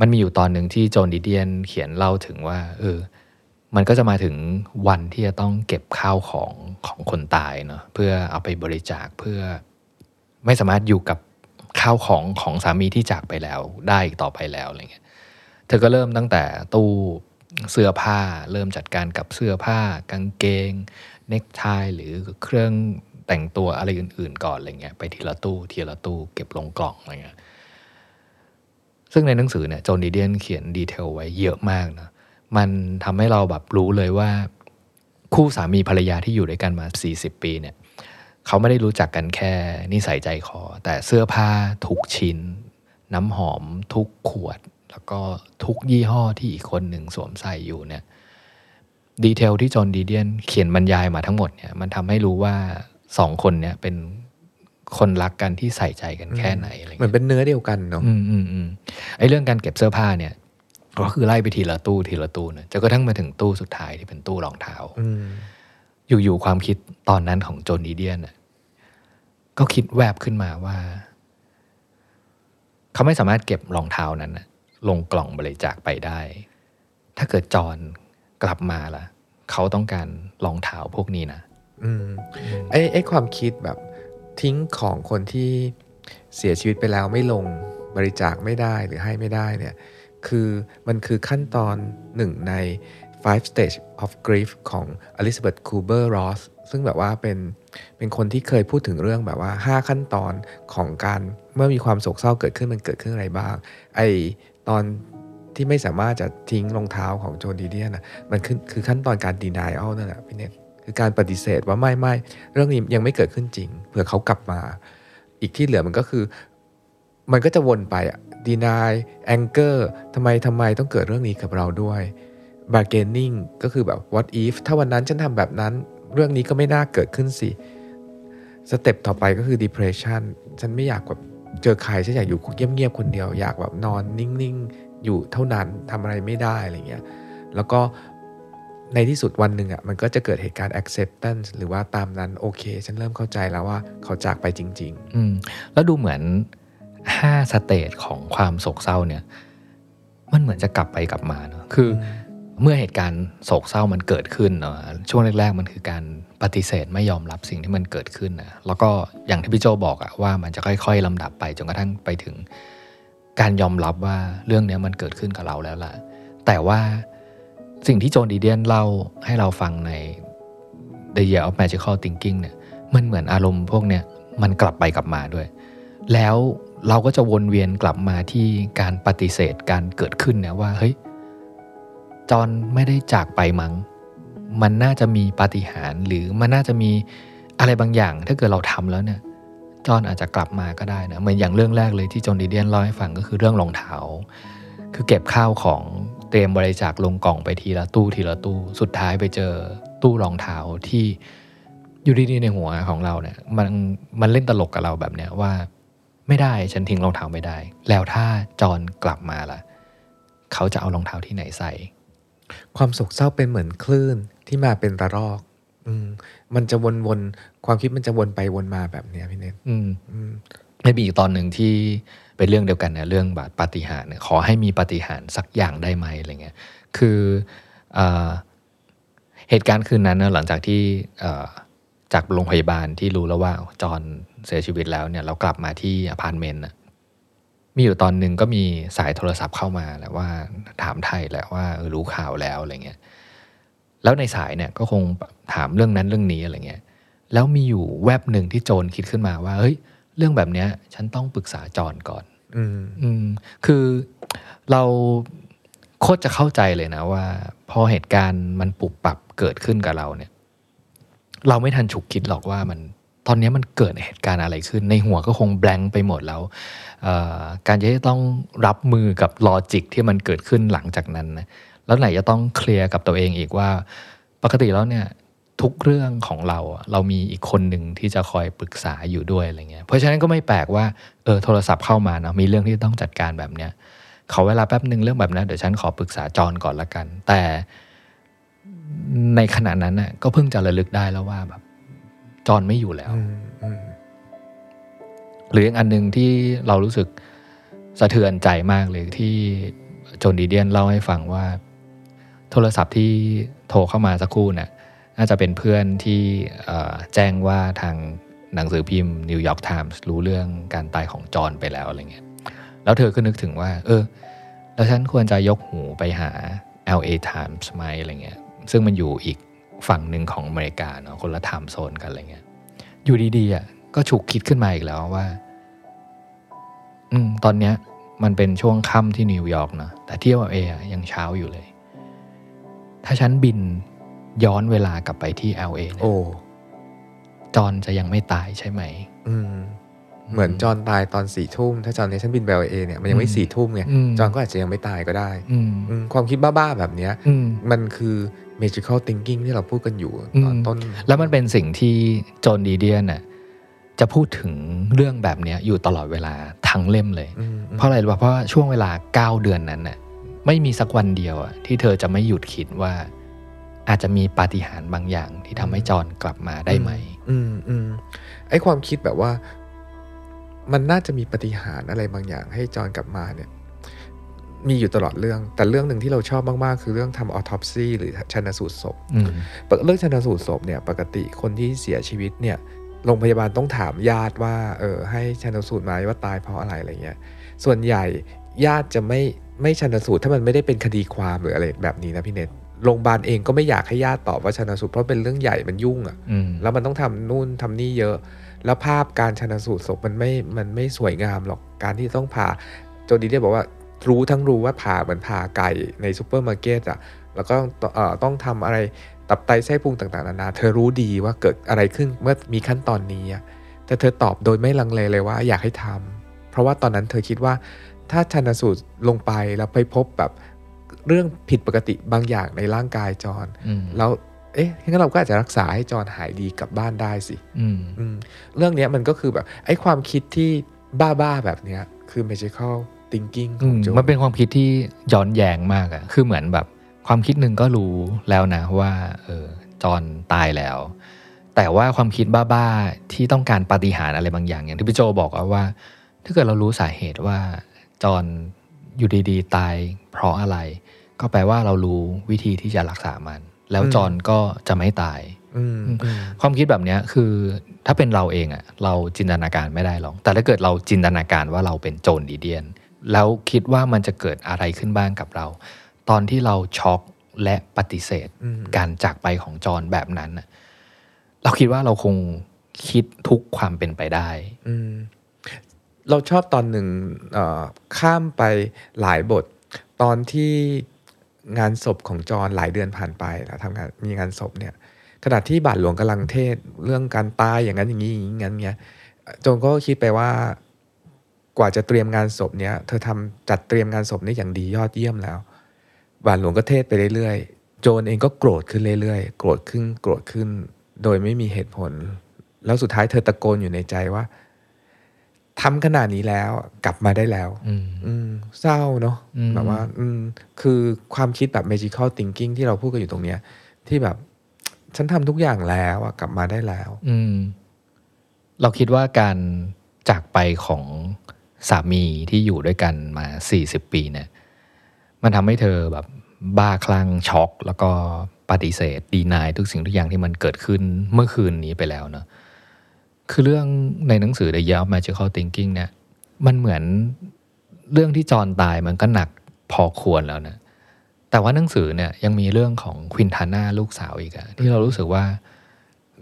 มันมีอยู่ตอนหนึ่งที่โจนดิเดียนเขียนเล่าถึงว่า เออ มันก็จะมาถึงวันที่จะต้องเก็บข้าวของของคนตายเนาะเพื่อเอาไปบริจาคเพื่อ ไม่สามารถอยู่กับข้าวของของสามีที่จากไปแล้วได้อีกต่อไปแล้วอะไรเงี้ยเธอก็เริ่มตั้งแต่ตู้เสื้อผ้า เริ่มจัดการกับเสื้อผ้ากางเกง เนคไทหรือเครื่องแต่งตัวอะไรอื่น ๆ ก่อนอะไรเงี้ยไปทีละตู้ทีละตู้เก็บลงกล่องอะไรเงี้ย ซึ่งในหนังสือเนี่ยโจนดีเดียนเขียนดีเทลไว้เยอะมากนะมันทำให้เราแบบรู้เลยว่า คู่สามีภรรยาที่อยู่ด้วยกันมา 40 ปีเนี่ยเขาไม่ได้รู้จักกันแค่นิสัยใจคอ แต่เสื้อผ้าทุกชิ้น น้ำหอมทุกขวด แล้วก็ทุกยี่ห้อที่อีกคนหนึ่งสวมใส่อยู่เนี่ยดีเทลที่จอห์นดีเดียนเขียนบรรยายมาทั้งหมดเนี่ยมันทำให้รู้ว่าสองคนเนี่ยเป็น คนรักกันที่ใส่ใจกันแค่ไหนอะไรเหมือเงี้ยนเป็นเนื้อเดียวกันเนาะอืมอืมอืมไอเรื่องการเก็บเสื้อผ้าเนี่ยก็คือไล่ไปทีละตู้ทีละตู้เนะจนกระทั่งมาถึงตู้สุดท้ายที่เป็นตู้รองเท้าอืมอยู่ๆความคิดตอนนั้นของโจนดีเดียนน่ะก็คิดแวบขึ้นมาว่า เขาไม่สามารถเก็บรองเท้านั้นน่ะลงกล่องบริจาคไปได้ ถ้าเกิดจอนกลับมาล่ะ เขาต้องการรองเท้าพวกนี้นะอืมไอ้ไอ้ความคิดแบบ ทิ้งของคนที่เสียชีวิตไปแล้วไม่ลงบริจาคไม่ได้หรือให้ไม่ได้เนี่ยคือมันคือขั้นตอนหนึ่งใน five stage of grief ของ Elizabeth Kubler Ross ซึ่งแบบว่าเป็นเป็นคนที่เคยพูดถึงเรื่องแบบว่า 5 ขั้นตอนของการเมื่อมีความโศกเศร้าเกิดขึ้นมันเกิดขึ้นอะไรบ้าง ไอตอนที่ไม่สามารถจะทิ้งรองเท้าของโจนดีเดียนนะมันคือคือขั้นตอนการ denial นั่นแหละพี่เนต คือการปฏิเสธว่าไม่ไม่เรื่องนี้ยังไม่เกิดขึ้นจริง เผื่อเขากลับมา อีกที่เหลือมันก็คือ มันก็จะวนไปอะ deny anger ทำไมทำไมต้องเกิดเรื่องนี้กับเราด้วย bargaining ก็คือแบบ what if ถ้าวันนั้นฉันทำแบบนั้น เรื่องนี้ก็ไม่น่าเกิดขึ้นสิสเต็ปต่อไปก็คือ depression ฉันไม่อยากแบบเจอใครฉันอยากอยู่เงียบๆคนเดียว อยากแบบนอนนิ่งๆ อยู่เท่านั้นทำอะไรไม่ได้อะไรเงี้ยแล้วก็ ในที่สุดวันหนึ่งอะมันก็จะเกิดเหตุการณ์ acceptance หรือว่าตามนั้นโอเค ฉันเริ่มเข้าใจแล้วว่าเขาจากไปจริงอืมแล้วดูเหมือนห้าสเตจของความโศกเศร้าเนี่ย มันเหมือนจะกลับไปกลับมาเนอะคือเมื่อเหตุการณ์โศกเศร้ามันเกิดขึ้นเนาะช่วงแรก ๆ มันคือการปฏิเสธไม่ยอมรับสิ่งที่มันเกิดขึ้นนะแล้วก็อย่างที่พี่โจบอกอะว่ามันจะค่อย ๆลำดับไปจนกระทั่งไปถึง การยอมรับว่าเรื่องเนี้ยมันเกิดขึ้นกับเราแล้วล่ะ แต่ว่า สิ่งที่โจนดีเดียนเล่าให้เราฟังใน The Year of Magical Thinking เนี่ยมันเหมือนอารมณ์พวกเนี้ยมันกลับไปกลับมาด้วย แล้วเราก็จะวนเวียนกลับมาที่การปฏิเสธการเกิดขึ้นเนี่ยว่าเฮ้ยจอนไม่ได้จากไปมัง้ง มันน่าจะมีปาฏิหาริย์หรือมันน่าจะมีอะไรบางอย่าง ถ้าเกิดเราทำแล้วเนี่ยจอนอาจจะกลับมาก็ได้นะเหมือนอย่างเรื่องแรกเลยที่จอห์นดีเดียนเล่าให้ฟังก็คือเรื่องรองเท้า คือเก็บข้าวของ เตรียมบริจาคลงกล่องไปทีละตู้ทีละตู้ สุดท้ายไปเจอตู้รองเท้าที่อยู่ดีๆในหัวของเราเนี่ยมันมันเล่นตลกกับเราแบบเนี้ยว่า ไม่ได้ฉันทิ้งรองเท้าไม่ได้ แล้วถ้าจอนกลับมาล่ะ เขาจะเอารองเท้าที่ไหนใส่ๆความโศกเศร้าเป็นเหมือนคลื่นที่มาเป็นระลอกอืมมันจะวนๆความคิดมันจะวนไปวนมาแบบเนี้ยพี่เนตอืมอืม ไม่มีอีกตอนหนึ่งที่เป็นเรื่องเดียวกันเนี่ยเรื่องบาดปาฏิหาริย์เนี่ยขอให้มีปาฏิหาริย์สักอย่างได้ไหมอะไรเงี้ยคือเอเหตุการณ์คืนนั้นนะหลังจากที่จากโรงพยาบาลที่รู้แล้วว่าจอนเสียชีวิตแล้วเนี่ยเรากลับมาที่อพาร์ตเมนต์มีอยู่ตอนหนึ่งก็มีสายโทรศัพท์เข้ามาแหละว่าถามไทยแหละว่ารู้ข่าวแล้วอะไรเงี้ยแล้วในสายเนี่ยก็คงถามเรื่องนั้นเรื่องนี้อะไรเงี้ยแล้วมีอยู่แวบหนึ่งที่โจรคิดขึ้นมาว่าเฮ้ย เรื่องแบบเนี้ย ฉันต้องปรึกษาจอนก่อนอืมอืมคือเราโคตรจะเข้าใจเลยนะว่า พอเหตุการณ์มันปุบปับเกิดขึ้นกับเราเนี่ย เราไม่ทันฉุกคิดหรอกว่ามันตอนนี้มันเกิดเหตุการณ์อะไรขึ้น ในหัวก็คงแบงค์ไปหมดแล้วเอ่อการจะต้องรับมือกับลอจิกที่มันเกิดขึ้นหลังจากนั้นนะแล้วไหนจะต้องเคลียร์กับตัวเองอีกว่า ปกติแล้วเนี่ย ทุกเรื่องของเราอะเรามีอีกคนหนึ่งที่จะคอยปรึกษาอยู่ด้วยอะไรเงี้ยเพราะฉะนั้นก็ไม่แปลกว่าเออโทรศัพท์เข้ามาเนาะมีเรื่องที่ต้องจัดการแบบเนี้ยขอเวลาแป๊บหนึ่งเรื่องแบบนั้นเดี๋ยวฉันขอปรึกษาจอนก่อนละกัน แต่ในขณะนั้นน่ะก็เพิ่งจะระลึกได้แล้วว่าแบบจอนไม่อยู่แล้วอืมอืมหรืออีกอันหนึ่งที่เรารู้สึกสะเทือนใจมากเลยที่โจนดีเดียนเล่าให้ฟังว่า โทรศัพท์ที่โทรเข้ามาสักครู่เนี่ย น่าจะเป็นเพื่อนที่แจ้งว่าทางหนังสือพิมพ์นิวยอร์กไทมส์รู้เรื่องการตายของจอห์นไปแล้วอะไรเงี้ย แล้วเธอก็นึกถึงว่า เออ แล้วฉันควรจะยกหูไปหา LA Times ไหมอะไรเงี้ย ซึ่งมันอยู่อีกฝั่งหนึ่งของอเมริกาเนาะคนละ time zone กันอะไรเงี้ย อยู่ดีๆอะก็ฉุกคิดขึ้นมาอีกแล้วว่า อืม ตอนเนี้ย มันเป็นช่วงค่ำที่นิวยอร์กเนาะแต่ที่ LA อะยังเช้าอยู่เลย ถ้าฉันบิน ย้อนเวลากลับไปที่ LA เนี่ยโอ้จอห์นจะยังไม่ตายใช่ไหม อืม เหมือนจอห์นตายตอนสี่ทุ่ม ถ้าจอห์นเนี่ยฉันบินไปเอเนี่ยมันยังไม่อืมสี่ทุ่มไงอืมจอห์นก็อาจจะยังไม่ตายก็ได้อืมอืมความคิดบ้าๆแบบเนี้ยอืมมันคือ magical thinking ที่เราพูดกันอยู่ตอนอืมต้น แล้วมันเป็นสิ่งที่โจนดีเดียนน่ะจะพูดถึงเรื่องแบบเนี้ยอยู่ตลอดเวลาทั้งเล่มเลยอืมอืมเพราะอะไรรู้ป่ะเพราะว่าช่วงเวลาเก้าเดือนนั้นน่ะไม่มีสักวันเดียวอะที่เธอจะไม่หยุดคิดว่า อาจจะมีปาฏิหาริย์บางอย่างที่ทำให้จอนกลับมาได้ไหม อืมอืมไอความคิดแบบว่า มันน่าจะมีปฏิหารย์อะไรบางอย่าง ให้จอห์นกลับมาเนี่ย มีอยู่ตลอดเรื่อง แต่เรื่องหนึ่งที่เราชอบมากๆ คือเรื่องทำออทอปซีหรือชันสูตรศพอืมเรื่องชันสูตรศพเนี่ย ปกติคนที่เสียชีวิตเนี่ยโรงพยาบาลต้องถามญาติว่า เออ ให้ชันสูตรมาว่าตายเพราะอะไรอะไรเงี้ย ส่วนใหญ่ญาติจะไม่ไม่ชันสูตรถ้ามันไม่ได้เป็นคดีความหรืออะไรแบบนี้นะพี่เนต โรงพยาบาลเองก็ไม่อยากให้ญาติตอบว่าชันสูตรเพราะเป็นเรื่องใหญ่มันยุ่งอะอืมแล้วมันต้องทำนู่นทำนี่เยอะ แล้วภาพการชันสูตรศพมันไม่มันไม่สวยงามหรอกการที่ต้องผ่าโจนดีเดียนบอกว่ารู้ทั้งรู้ว่าผ่าเหมือนผ่าไก่ในซูเปอร์มาร์เก็ตอะแล้วก็เอ่อต้องทำอะไรตับไตไส้พุงต่างๆนานา เธอรู้ดีว่าเกิดอะไรขึ้นเมื่อมีขั้นตอนนี้อะแต่เธอตอบโดยไม่ลังเลเลยว่าอยากให้ทำเพราะว่าตอนนั้นเธอคิดว่าถ้าชันสูตรลงไปแล้วไปพบแบบ เรื่องผิดปกติบางอย่างในร่างกายจอนอืมแล้วเอ๊ะงั้นเราก็อาจจะรักษาให้จอนหายดีกลับบ้านได้สิอืมอืมเรื่องเนี้ยมันก็คือแบบไอ้ความคิดที่บ้าๆแบบเนี้ยคือ magical thinking ขอืองมโจมันเป็นความคิดที่ย้อนแย้งมากอะคือเหมือนแบบความคิดหนึ่งก็รู้แล้วนะว่าเออจอนตายแล้ว แต่ว่าความคิดบ้าๆที่ต้องการปาฏิหาริย์อะไรบางอย่างอย่างที่พี่โจบอกอะว่า ถ้าเกิดเรารู้สาเหตุว่าจอนอยู่ดีๆ ตายเพราะอะไร ก็แปลว่าเรารู้วิธีที่จะรักษามัน แล้วจอนก็จะไม่ตายอืมอืมความคิดแบบเนี้ยคือถ้าเป็นเราเองอะเราจินตนาการไม่ได้หรอก แต่ถ้าเกิดเราจินตนาการว่าเราเป็นโจรดีเดียน แล้วคิดว่ามันจะเกิดอะไรขึ้นบ้างกับเรา ตอนที่เราช็อกและปฏิเสธอืมการจากไปของจรแบบนั้นน่ะเราคิดว่าเราคงคิดทุกความเป็นไปได้อืมเราชอบตอนหนึ่งเอ่อข้ามไปหลายบท ตอนที่ งานศพของจรหลายเดือนผ่านไปแล้วทำงานมีงานศพเนี่ยขณะที่บาทหลวงกำลังเทศเรื่องการตายอย่างนั้นอย่างนี้อย่างนี้งั้นเงี้ยโจนก็คิดไปว่ากว่าจะเตรียมงานศพเนี้ยเธอทำจัดเตรียมงานศพนี้อย่างดียอดเยี่ยมแล้ว บาทหลวงก็เทศไปเรื่อยๆ โจนเองก็โกรธขึ้นเรื่อยๆ โกรธขึ้นโกรธขึ้น โดยไม่มีเหตุผล แล้วสุดท้ายเธอตะโกนอยู่ในใจว่า ทำขนาดนี้แล้วกลับมาได้แล้ว อืมอืมเศร้าเนาะอืมแบบว่า อืมคือความคิดแบบ magical thinking ที่เราพูดกันอยู่ตรงเนี้ย ที่แบบ ฉันทำทุกอย่างแล้วอะกลับมาได้แล้ว อืมเราคิดว่าการจากไปของสามีที่อยู่ด้วยกันมา40ปีเนี่ย มันทำให้เธอแบบบ้าคลั่งช็อก แล้วก็ปฏิเสธดีนายทุกสิ่งทุกอย่างที่มันเกิดขึ้นเมื่อคืนนี้ไปแล้วเนอะ คือเรื่องในหนังสือ The Year of Magical Thinking เนี่ยมันเหมือนเรื่องที่จอนตายมันก็หนักพอควรแล้วนะ แต่ว่าหนังสือเนี่ยยังมีเรื่องของควินทาน่าลูกสาวอีกอะที่เรารู้สึกว่า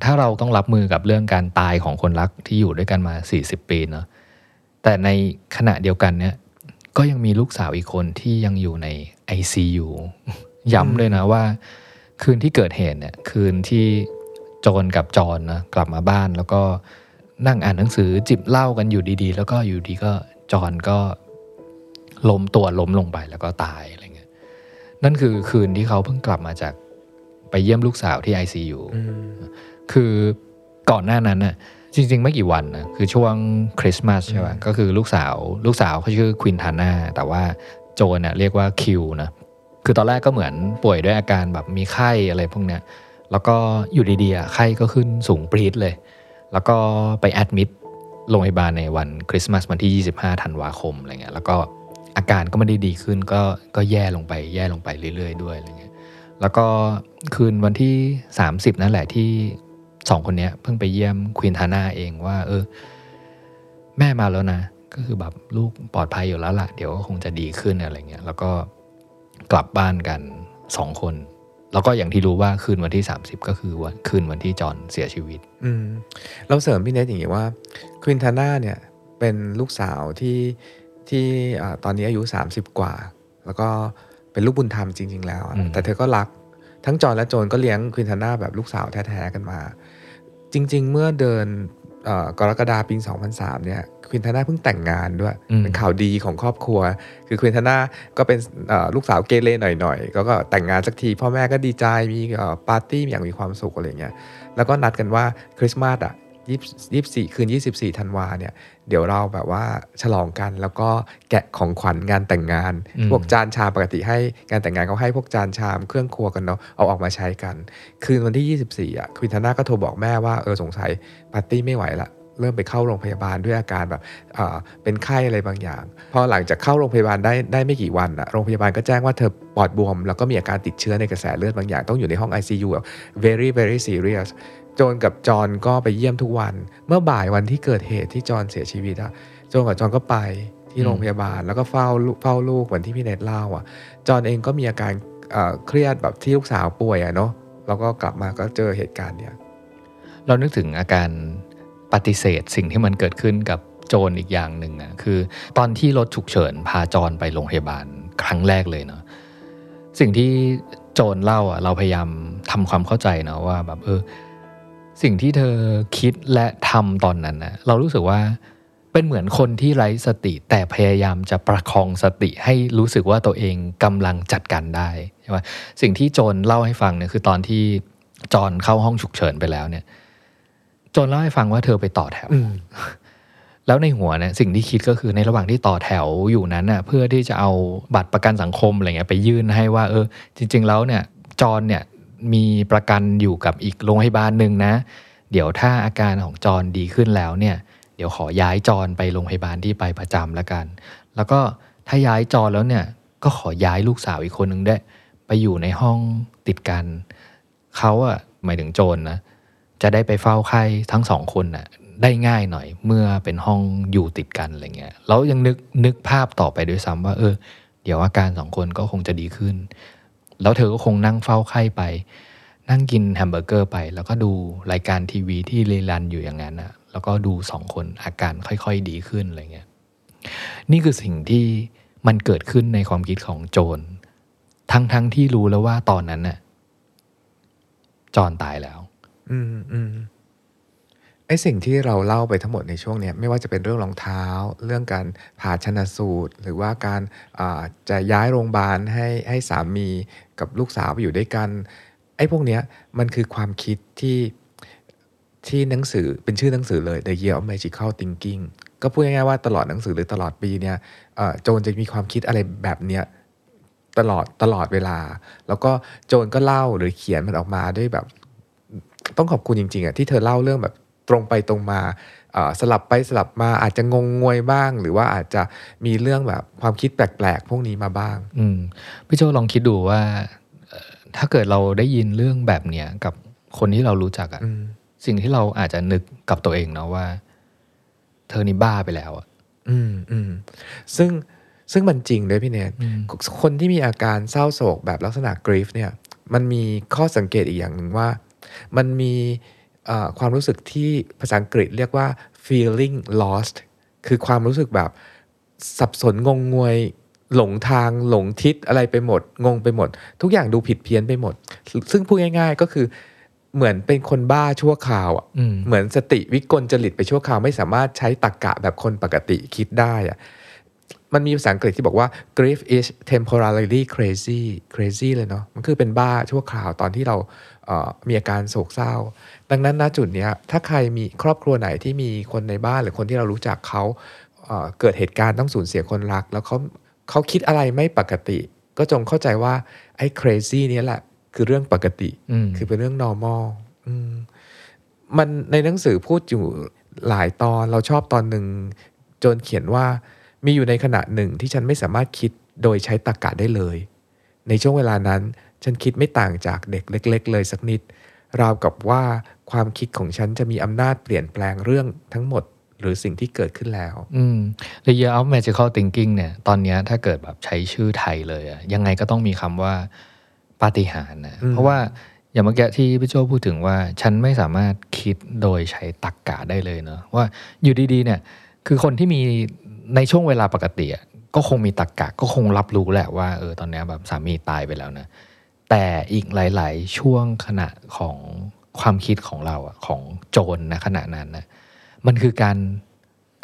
ถ้าเราต้องรับมือกับเรื่องการตายของคนรักที่อยู่ด้วยกันมา 40 ปีเนาะแต่ในขณะเดียวกันเนี่ย ก็ยังมีลูกสาวอีกคนที่ยังอยู่ใน ICU ย้ำเลยนะว่า คืนที่เกิดเหตุเนี่ย คืนที่ จนกับจอนนะกลับมาบ้านแล้วก็นั่งอ่านหนังสือจิบเหล้ากันอยู่ดีๆ แล้วก็อยู่ดีก็จอนก็ล้มตัวล้มลงไปแล้วก็ตายอะไรเงี้ยนั่นคือคืนที่เขาเพิ่งกลับมาจากไปเยี่ยมลูกสาวที่ ICU อืมคือก่อนหน้านั้นน่ะจริง ๆ ไม่กี่วันนะคือช่วงคริสต์มาสใช่ป่ะก็คือลูกสาวลูกสาวเขาชื่อควินทาน่าแต่ว่าโจนน่ะเรียกว่าคิวนะคือตอนแรกก็เหมือนป่วยด้วยอาการแบบมีไข้อะไรพวกเนี้ย แล้วก็อยู่ดีๆไข้ก็ขึ้นสูงปรี๊ดเลย แล้วก็ไปแอดมิดโรงพยาบาลในวันคริสต์มาสวันที่ 25 ธันวาคมอะไรเงี้ยแล้วก็อาการก็ไม่ได้ดีขึ้นก็ก็แย่ลงไปแย่ลงไปเรื่อย ๆ ด้วยอะไรเงี้ยแล้วก็คืนวันที่ 30 นั่นแหละที่สองคนเนี้ยเพิ่งไปเยี่ยมควีนทาน่าเองว่า เออ แม่มาแล้วนะ ก็คือแบบลูกปลอดภัยอยู่แล้วล่ะ เดี๋ยวก็คงจะดีขึ้นอะไรเงี้ยแล้วก็กลับบ้านกันสองคน แล้วก็อย่างที่รู้ว่าคืนวันที่ 30 ก็คือวันคืนวันที่จอห์นเสียชีวิต อืมเราเสริมพี่เนทอย่างนี้ว่าควินทาน่าเนี่ยเป็นลูกสาวที่ที่อ่าตอนนี้อายุ 30 กว่า แล้วก็เป็นลูกบุญธรรมจริง ๆ แล้วอะอืมแต่เธอก็รักทั้งจอห์นและโจนก็เลี้ยงควินทาน่าแบบลูกสาวแท้ ๆ กันมา จริง ๆ เมื่อเดินเอ่อ กรกฎาปี 2003 เนี่ยควินทาน่าเพิ่งแต่งงานด้วยอืมเป็นข่าวดีของครอบครัว คือควินทาน่าก็เป็นเอ่อลูกสาวเกเรหน่อยๆ ก็ก็แต่งงานสักที พ่อแม่ก็ดีใจมีเอ่อปาร์ตี้อย่างมีความสุขอะไรอย่างเงี้ยแล้วก็นัดกันว่าคริสต์มาสอะ ยี่สิบสี่คืน 24ธันวาเนี่ยเดี๋ยวเราแบบว่าฉลองกันแล้วก็แกะของขวัญงานแต่งงานอืมพวกจานชามปกติให้งานแต่งงานเขาให้พวกจานชามเครื่องครัวกันเนาะเอาออกมาใช้กัน คืนวันที่ 24อะควินทาน่าก็โทรบอกแม่ว่าเออสงสัยปาร์ตี้ไม่ไหวละเริ่มไปเข้าโรงพยาบาลด้วยอาการแบบเอ่อเป็นไข้อะไรบางอย่าง พอหลังจากเข้าโรงพยาบาลได้ได้ไม่กี่วันอะโรงพยาบาลก็แจ้งว่าเธอปอดบวม แล้วก็มีอาการติดเชื้อในกระแสเลือดบางอย่าง ต้องอยู่ในห้อง ICU แบบ very very serious โจนกับจอนก็ไปเยี่ยมทุกวัน เมื่อบ่ายวันที่เกิดเหตุที่จอนเสียชีวิตอะโจนกับจอนก็ไปที่โรงพยาบาล แล้วก็เฝ้าลูกเฝ้าลูกเหมือนที่พี่เนทเล่าอะจอนเองก็มีอาการเครียดแบบที่ลูกสาวป่วยอะเนาะแล้วก็กลับมาก็เจอเหตุการณ์เนี่ยเรานึกถึงอาการปฏิเสธสิ่งที่มันเกิดขึ้นกับโจรอีกอย่างหนึ่งอะคือตอนที่รถฉุกเฉินพาจรไปโรงพยาบาลครั้งแรกเลยเนาะสิ่งที่โจรเล่าอะเราพยายามทำความเข้าใจเนาะว่าแบบเออ สิ่งที่เธอคิดและทำตอนนั้นนะเรารู้สึกว่าเป็นเหมือนคนที่ไร้สติแต่พยายามจะประคองสติให้รู้สึกว่าตัวเองกำลังจัดการได้ใช่ไหมสิ่งที่โจรเล่าให้ฟังเนี่ยคือตอนที่จอนเข้าห้องฉุกเฉินไปแล้วเนี่ย โจนเล่าให้ฟังว่าเธอไปต่อแถวอืมแล้วในหัวเนี่ยสิ่งที่คิดก็คือในระหว่างที่ต่อแถวอยู่นั้นน่ะเพื่อที่จะเอาบัตรประกันสังคมอะไรเงี้ยไปยื่นให้ว่า เออ จริง ๆ แล้วเนี่ยจอนเนี่ย มีประกันอยู่กับอีกโรงพยาบาลหนึ่งนะ เดี๋ยวถ้าอาการของจอนดีขึ้นแล้วเนี่ย เดี๋ยวขอย้ายจอนไปโรงพยาบาลที่ไปประจำแล้วกัน แล้วก็ถ้าย้ายจอนแล้วเนี่ยก็ขอย้ายลูกสาวอีกคนหนึ่งได้ ไปอยู่ในห้องติดกัน เขาอะหมายถึงโจรนะจะได้ไปเฝ้าไข้ทั้งสองคนน่ะได้ง่ายหน่อยเมื่อเป็นห้องอยู่ติดกันอะไรเงี้ยแล้วยังนึกนึกภาพต่อไปด้วยซ้ำว่า เออ เดี๋ยวอาการสองคนก็คงจะดีขึ้น แล้วเธอก็คงนั่งเฝ้าไข้ไป นั่งกินแฮมเบอร์เกอร์ไป แล้วก็ดูรายการทีวีที่เรลันอยู่อย่างนั้นน่ะแล้วก็ดูสองคนอาการค่อยๆดีขึ้นอะไรเงี้ยนี่คือสิ่งที่มันเกิดขึ้นในความคิดของโจรทั้งๆที่รู้แล้วว่าตอนนั้นน่ะ จอนตายแล้ว อืมอืมไอสิ่งที่เราเล่าไปทั้งหมดในช่วงเนี้ยไม่ว่าจะเป็นเรื่องรองเท้า เรื่องการผ่าชนะสูตร หรือว่าการอ่าจะย้ายโรงพยาบาลให้ให้สามี กับลูกสาวไปอยู่ด้วยกัน ไอ้พวกเนี้ยมันคือความคิดที่ที่หนังสือเป็นชื่อหนังสือเลย The Year of Magical Thinking ก็พูดง่ายๆว่าตลอดหนังสือหรือตลอดปีเนี่ยโจนจะมีความคิดอะไรแบบเนี้ยตลอดตลอดเวลา แล้วก็โจนก็เล่าหรือเขียนมันออกมาด้วยแบบ ต้องขอบคุณจริงๆอะที่เธอเล่าเรื่องแบบตรงไปตรงมา สลับไปสลับมาอาจจะงงงวยบ้าง หรือว่าอาจจะมีเรื่องแบบความคิดแปลกๆ พวกนี้มาบ้าง อืมพี่โจลองคิดดูว่าเอ่อถ้าเกิดเราได้ยินเรื่องแบบเนี้ยกับคนที่เรารู้จักอะอืมสิ่งที่เราอาจจะนึกกับตัวเองเนาะว่า เธอนี่บ้าไปแล้วอะอืมอืมซึ่งซึ่งมันจริงด้วยพี่เนทอืมคนที่มีอาการเศร้าโศกแบบลักษณะกรีฟเนี่ย มันมีข้อสังเกตอีกอย่างหนึ่งว่า มันมีเอ่อ ความรู้สึกที่ภาษาอังกฤษเรียกว่า feeling lost คือความรู้สึกแบบสับสนงงงวยหลงทางหลงทิศอะไรไปหมด งงไปหมด ทุกอย่างดูผิดเพี้ยนไปหมด ซึ่งพูดง่าย ๆ ก็คือเหมือนเป็นคนบ้าชั่วคราวอะอืมเหมือนสติวิกลจริตไปชั่วคราวไม่สามารถใช้ตรรกกะแบบคนปกติคิดได้อะมันมีภาษาอังกฤษที่บอกว่า grief is temporarily crazy crazy เลยเนาะมันคือเป็นบ้าชั่วคราวตอนที่เราเอ่อ มีอาการโศกเศร้า ดังนั้นณจุดเนี้ยถ้าใครมีครอบครัวไหนที่มีคนในบ้านหรือคนที่เรารู้จักเขาเอ่อเกิดเหตุการณ์ต้องสูญเสียคนรัก แล้วเขาเขาคิดอะไรไม่ปกติ ก็จงเข้าใจว่าไอ้ crazy เนี้ยแหละ คือเรื่องปกติอืมคือเป็นเรื่อง normal อืมมันในหนังสือพูดอยู่หลายตอนเราชอบตอนหนึ่งจนเขียนว่ามีอยู่ในขณะหนึ่งที่ฉันไม่สามารถคิดโดยใช้ตรรกะได้เลย ในช่วงเวลานั้น ฉันคิดไม่ต่างจากเด็กเล็ก ๆ เลยสักนิด ราวกับว่าความคิดของฉันจะมีอำนาจเปลี่ยนแปลงเรื่องทั้งหมดหรือสิ่งที่เกิดขึ้นแล้ว อืม The Year of Magical Thinking เนี่ย ตอนเนี้ยถ้าเกิดแบบใช้ชื่อไทยเลยอะยังไงก็ต้องมีคำว่าปาฏิหาริย์นะอืมเพราะว่าอย่างเมื่อกี้ที่พี่โจพูดถึงว่า ฉันไม่สามารถคิดโดยใช้ตรรกกะได้เลยเนอะว่าอยู่ดีๆ เนี่ย คือคนที่มีในช่วงเวลาปกติอะก็คงมีตรรกกะก็คงรับรู้แหละว่าเออตอนเนี้ยแบบสามีตายไปแล้วนะ แต่อีกหลาย ๆ ช่วงขณะของความคิดของเราอะของโจรนะขณะนั้นนะมันคือการ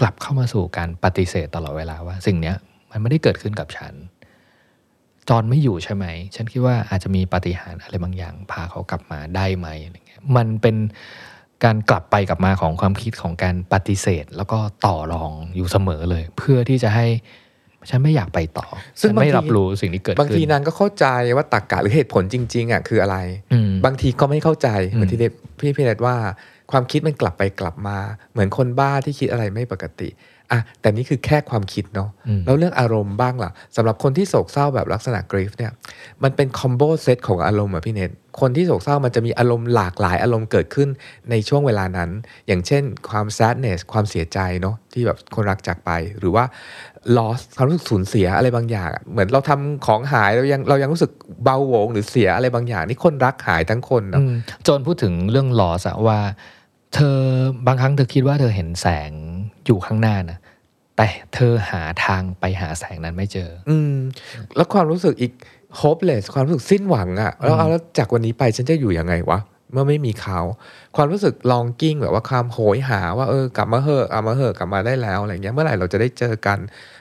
กลับเข้ามาสู่การปฏิเสธตลอดเวลาว่า สิ่งเนี้ยมันไม่ได้เกิดขึ้นกับฉัน จอนไม่อยู่ใช่ไหม ฉันคิดว่าอาจจะมีปฏิหารอะไรบางอย่าง พาเขากลับมาได้ไหมอะไรเงี้ยมันเป็นการกลับไปกลับมาของความคิดของการปฏิเสธ แล้วก็ต่อรองอยู่เสมอเลย เพื่อที่จะให้ ฉันไม่อยากไปต่อ ซึ่งฉันไม่บางทีรับรู้สิ่งที่เกิดบางขึ้นทีนางก็เข้าใจว่าตรรกกะหรือเหตุผลจริง ๆอะคืออะไรอืมบางทีก็ไม่เข้าใจอืมเหมือนที่เดพี่พี่เดชว่าความคิดมันกลับไปกลับมา เหมือนคนบ้าที่คิดอะไรไม่ปกติอะแต่นี่คือแค่ความคิดเนาะอืมแล้วเรื่องอารมณ์บ้างล่ะสำหรับคนที่โศกเศร้าแบบลักษณะ grief เนี่ยมันเป็น combo set ของอารมณ์อะพี่เนท คนที่โศกเศร้ามันจะมีอารมณ์หลากหลายอารมณ์เกิดขึ้นในช่วงเวลานั้น อย่างเช่นความ sadness ความเสียใจเนาะที่แบบคนรักจากไป หรือว่า loss ความรู้สึกสูญเสียอะไรบางอย่างอะเหมือนเราทำของหายเรายังเรายังรู้สึกเบาโหวงหรือเสียอะไรบางอย่าง นี่คนรักหายทั้งคนเนาะอืมโจนพูดถึงเรื่อง loss อะว่า เธอบางครั้งเธอคิดว่าเธอเห็นแสงอยู่ข้างหน้านะแต่เธอหาทางไปหาแสงนั้นไม่เจอ อืม แล้วความรู้สึกอีก hopeless ความรู้สึกสิ้นหวังอะแล้วเอาแล้วจากวันนี้ไปฉันจะอยู่ยังไงวะเมื่อไม่มีเขา ความรู้สึก longing แบบว่าความโหยหาว่าเออกลับมาเหอะกลับมาเหอะกลับมาได้แล้วอะไรเงี้ยเมื่อไหร่เราจะได้เจอกัน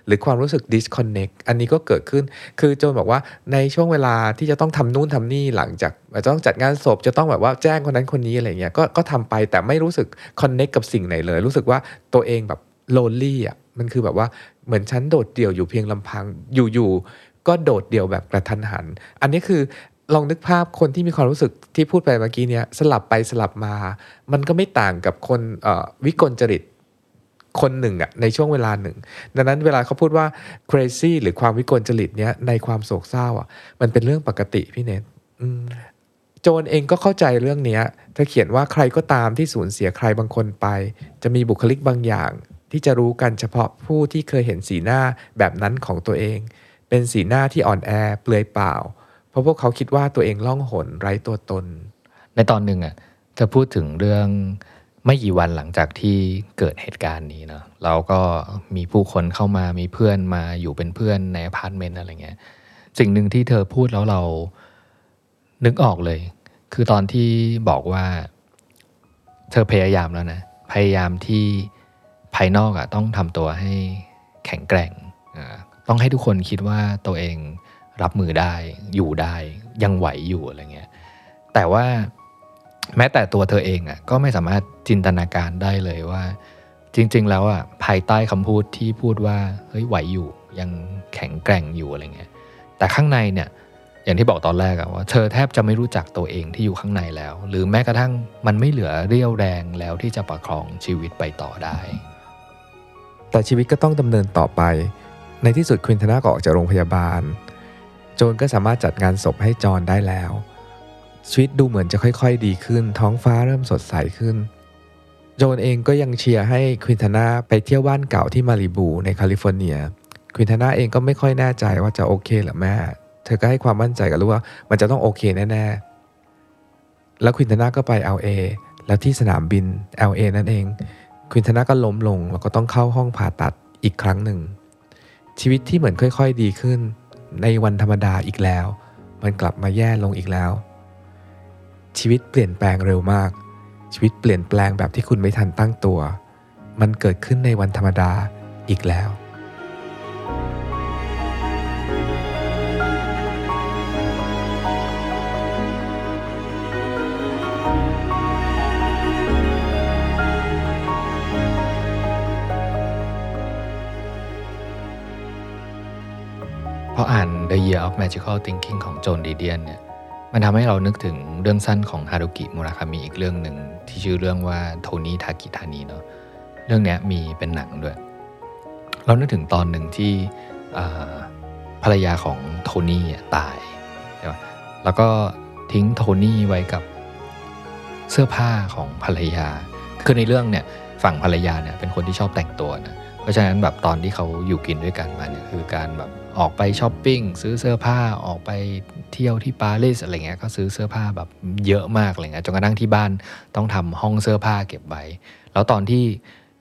หรือความรู้สึก disconnect อันนี้ก็เกิดขึ้น คือโจนบอกว่าในช่วงเวลาที่จะต้องทำนู่นทำนี่หลังจากจะต้องจัดงานศพจะต้องแบบว่าแจ้งคนนั้นคนนี้อะไรเงี้ยก็ก็ทำไปแต่ไม่รู้สึก connect กับสิ่งไหนเลย รู้สึกว่าตัวเองแบบ lonely อะมันคือแบบว่าเหมือนฉันโดดเดี่ยวอยู่เพียงลำพังอยู่ๆ ก็โดดเดี่ยวแบบกระทันหัน อันนี้คือลองนึกภาพคนที่มีความรู้สึกที่พูดไปเมื่อกี้เนี้ยสลับไปสลับมา มันก็ไม่ต่างกับคนวิกลจริตคนหนึ่งอะในช่วงเวลาหนึ่ง ดังนั้นเวลาเขาพูดว่า crazy หรือความวิกลจริตเนี้ยในความโศกเศร้าอะมันเป็นเรื่องปกติพี่เนทโจนเองก็เข้าใจเรื่องเนี้ยเธอเขียนว่าใครก็ตามที่สูญเสียใครบางคนไป จะมีบุคลิกบางอย่าง ที่จะรู้กันเฉพาะผู้ที่เคยเห็นสีหน้าแบบนั้นของตัวเอง เป็นสีหน้าที่อ่อนแอเปลือยเปล่า เพราะพวกเขาคิดว่าตัวเองล่องหนไร้ตัวตน ในตอนหนึ่งอะเธอพูดถึงเรื่องไม่กี่วันหลังจากที่เกิดเหตุการณ์นี้เนาะเราก็มีผู้คนเข้ามามีเพื่อนมาอยู่เป็นเพื่อนในอพาร์ตเมนต์อะไรเงี้ยสิ่งหนึ่งที่เธอพูดแล้วเรานึกออกเลย คือตอนที่บอกว่า เธอพยายามแล้วนะ พยายามที่ภายนอกอะต้องทำตัวให้แข็งแกร่งอ่า ต้องให้ทุกคนคิดว่าตัวเองรับมือได้อยู่ได้ยังไหวอยู่อะไรเงี้ยแต่ว่าแม้แต่ตัวเธอเองอะก็ไม่สามารถจินตนาการได้เลยว่า จริง ๆ แล้วอะภายใต้คำพูดที่พูดว่าเฮ้ยไหวอยู่ยังแข็งแกร่งอยู่อะไรเงี้ยแต่ข้างในเนี่ยอย่างที่บอกตอนแรกอะว่าเธอแทบจะไม่รู้จักตัวเองที่อยู่ข้างในแล้ว หรือแม้กระทั่งมันไม่เหลือเรี่ยวแรงแล้วที่จะประคองชีวิตไปต่อได้ แต่ชีวิตก็ต้องดำเนินต่อไป ในที่สุดควินทนาก็ออกจากโรงพยาบาล โจนก็สามารถจัดงานศพให้จอนได้แล้ว ชีวิตดูเหมือนจะค่อยๆ ดีขึ้น ท้องฟ้าเริ่มสดใสขึ้น โจนเองก็ยังเชียร์ให้ควินทนาไปเที่ยวบ้านเก่าที่มาริบูในแคลิฟอร์เนีย ควินทนาเองก็ไม่ค่อยแน่ใจว่าจะโอเคหรือแม่เธอก็ให้ความมั่นใจกับลูกว่ามันจะต้องโอเคแน่ๆ แล้วควินทนาก็ไป LA แล้วที่สนามบิน LA นั่นเอง ควินทนาก็ล้มลงแล้วก็ต้องเข้าห้องผ่าตัดอีกครั้งหนึ่ง ชีวิตที่เหมือนค่อยๆดีขึ้น ในวันธรรมดาอีกแล้ว มันกลับมาแย่ลงอีกแล้ว ชีวิตเปลี่ยนแปลงเร็วมาก ชีวิตเปลี่ยนแปลงแบบที่คุณไม่ทันตั้งตัว มันเกิดขึ้นในวันธรรมดาอีกแล้ว พออ่าน The Year of Magical Thinking ของโจนดีเดียนเนี่ยมันทำให้เรานึกถึงเรื่องสั้นของฮารุกิมุราคามิอีกเรื่องหนึ่งที่ชื่อเรื่องว่าโทนี่ทากิธานีเนาะเรื่องนี้มีเป็นหนังด้วย เรานึกถึงตอนหนึ่งที่ภรรยาของโทนี่ตายใช่แล้วก็ทิ้งโทนี่ไว้กับเสื้อผ้าของภรรยา คือในเรื่องเนี่ยฝั่งภรรยาเนี่ยเป็นคนที่ชอบแต่งตัวนะ เพราะฉะนั้นแบบตอนที่เขาอยู่กินด้วยกันมาเนี่ยคือการแบบ ออกไปช้อปปิ้งซื้อเสื้อผ้าออกไปเที่ยวที่ปารีสอะไรเงี้ยก็ซื้อเสื้อผ้าแบบเยอะมากอะไรเงี้ยจนกระทั่งที่บ้านต้องทำห้องเสื้อผ้าเก็บไว้ แล้วตอนที่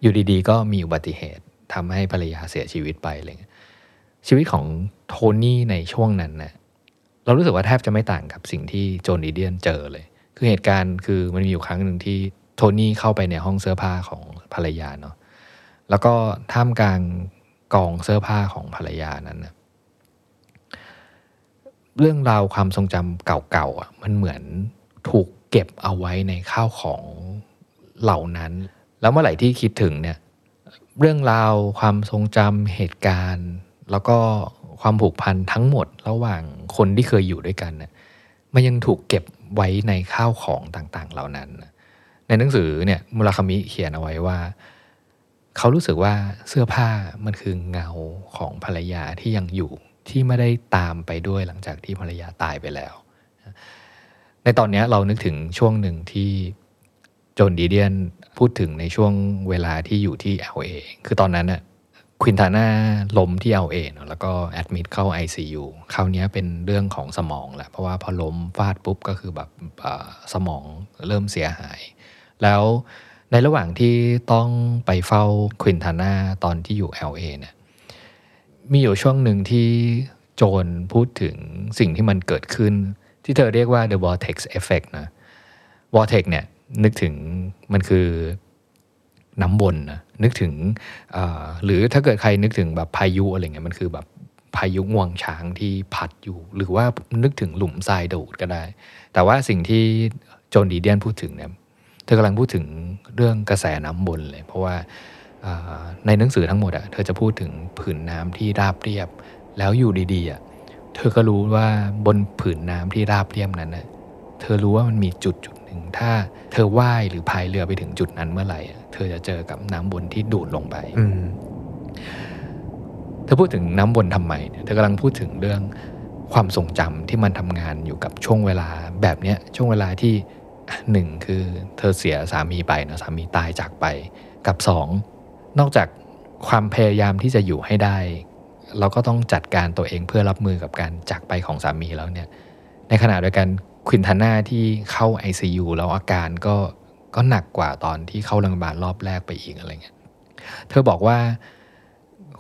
อยู่ดีๆ ก็มีอุบัติเหตุทำให้ภรรยาเสียชีวิตไปอะไรเงี้ยชีวิตของโทนี่ในช่วงนั้นเนะ่ยเรารู้สึกว่าแทบจะไม่ต่างกับสิ่งที่โจนดีเดียนเจอเลย คือเหตุการณ์คือมันมีอยู่ครั้งหนึ่งที่โทนี่เข้าไปในห้องเสื้อผ้าของภรรยาเนาะแล้วก็ท่ามกลางกองเสื้อผ้าของภรรยานั้นนะ เรื่องราวความทรงจำเก่าๆอะมันเหมือนถูกเก็บเอาไว้ในข้าวของเหล่านั้น แล้วเมื่อไหร่ที่คิดถึงเนี่ยเรื่องราวความทรงจำเหตุการณ์ แล้วก็ความผูกพันทั้งหมดระหว่างคนที่เคยอยู่ด้วยกันเนี่ยมันยังถูกเก็บไว้ในข้าวของต่างๆ เหล่านั้น ในหนังสือเนี่ยมุราคามิเขียนเอาไว้ว่า เขารู้สึกว่าเสื้อผ้ามันคือเงาของภรรยาที่ยังอยู่ ที่ไม่ได้ตามไปด้วยหลังจากที่ภรรยาตายไปแล้ว ในตอนนี้เรานึกถึงช่วงหนึ่งที่โจนดีเดียนพูดถึงในช่วงเวลาที่อยู่ที่ LA คือตอนนั้นน่ะควินทาน่าล้มที่ LA เนอะแล้วก็แอดมิดเข้า ICU คราวนี้เป็นเรื่องของสมองแหละเพราะว่าพอล้มฟาดปุ๊บก็คือแบบสมองเริ่มเสียหาย แล้วในระหว่างที่ต้องไปเฝ้าควินทาน่าตอนที่อยู่ LA เนี่ย มีอยู่ช่วงหนึ่งที่โจนพูดถึงสิ่งที่มันเกิดขึ้น ที่เธอเรียกว่า the vortex effect นะ vortex เนี่ยนึกถึงมันคือน้ำวนนะนึกถึงหรือถ้าเกิดใครนึกถึงแบบพายุอะไรเงี้ยมันคือแบบพายุงวงช้างที่พัดอยู่ หรือว่านึกถึงหลุมทรายดูดก็ได้ แต่ว่าสิ่งที่โจนดีเดียนพูดถึงเนี่ยเธอกำลังพูดถึงเรื่องกระแสน้ำวนเลย เพราะว่า ในหนังสือทั้งหมดอะเธอจะพูดถึงผืนน้ำที่ราบเรียบ แล้วอยู่ดีๆอะเธอก็รู้ว่าบนผืนน้ำที่ราบเรียบนั้นนะเธอรู้ว่ามันมีจุดจุดหนึ่งถ้าเธอว่ายหรือพายเรือไปถึงจุดนั้นเมื่อไหร่ เธอจะเจอกับน้ำบนที่ดูดลงไปเธอพูดถึงน้ำบนทำไมเธอกำลังพูดถึงเรื่องความทรงจำที่มันทำงานอยู่กับช่วงเวลาแบบเนี้ยช่วงเวลาที่หนึ่งคือเธอเสียสามีไปนะสามีตายจากไปกับสอง นอกจากความพยายามที่จะอยู่ให้ได้ เราก็ต้องจัดการตัวเองเพื่อรับมือกับการจากไปของสามีแล้วเนี่ย ในขณะเดียวกันควินทาน่าที่เข้า ICU แล้วอาการก็ก็หนักกว่าตอนที่เข้าโรงพยาบาลรอบแรกไปอีกอะไรเงี้ย เธอบอกว่า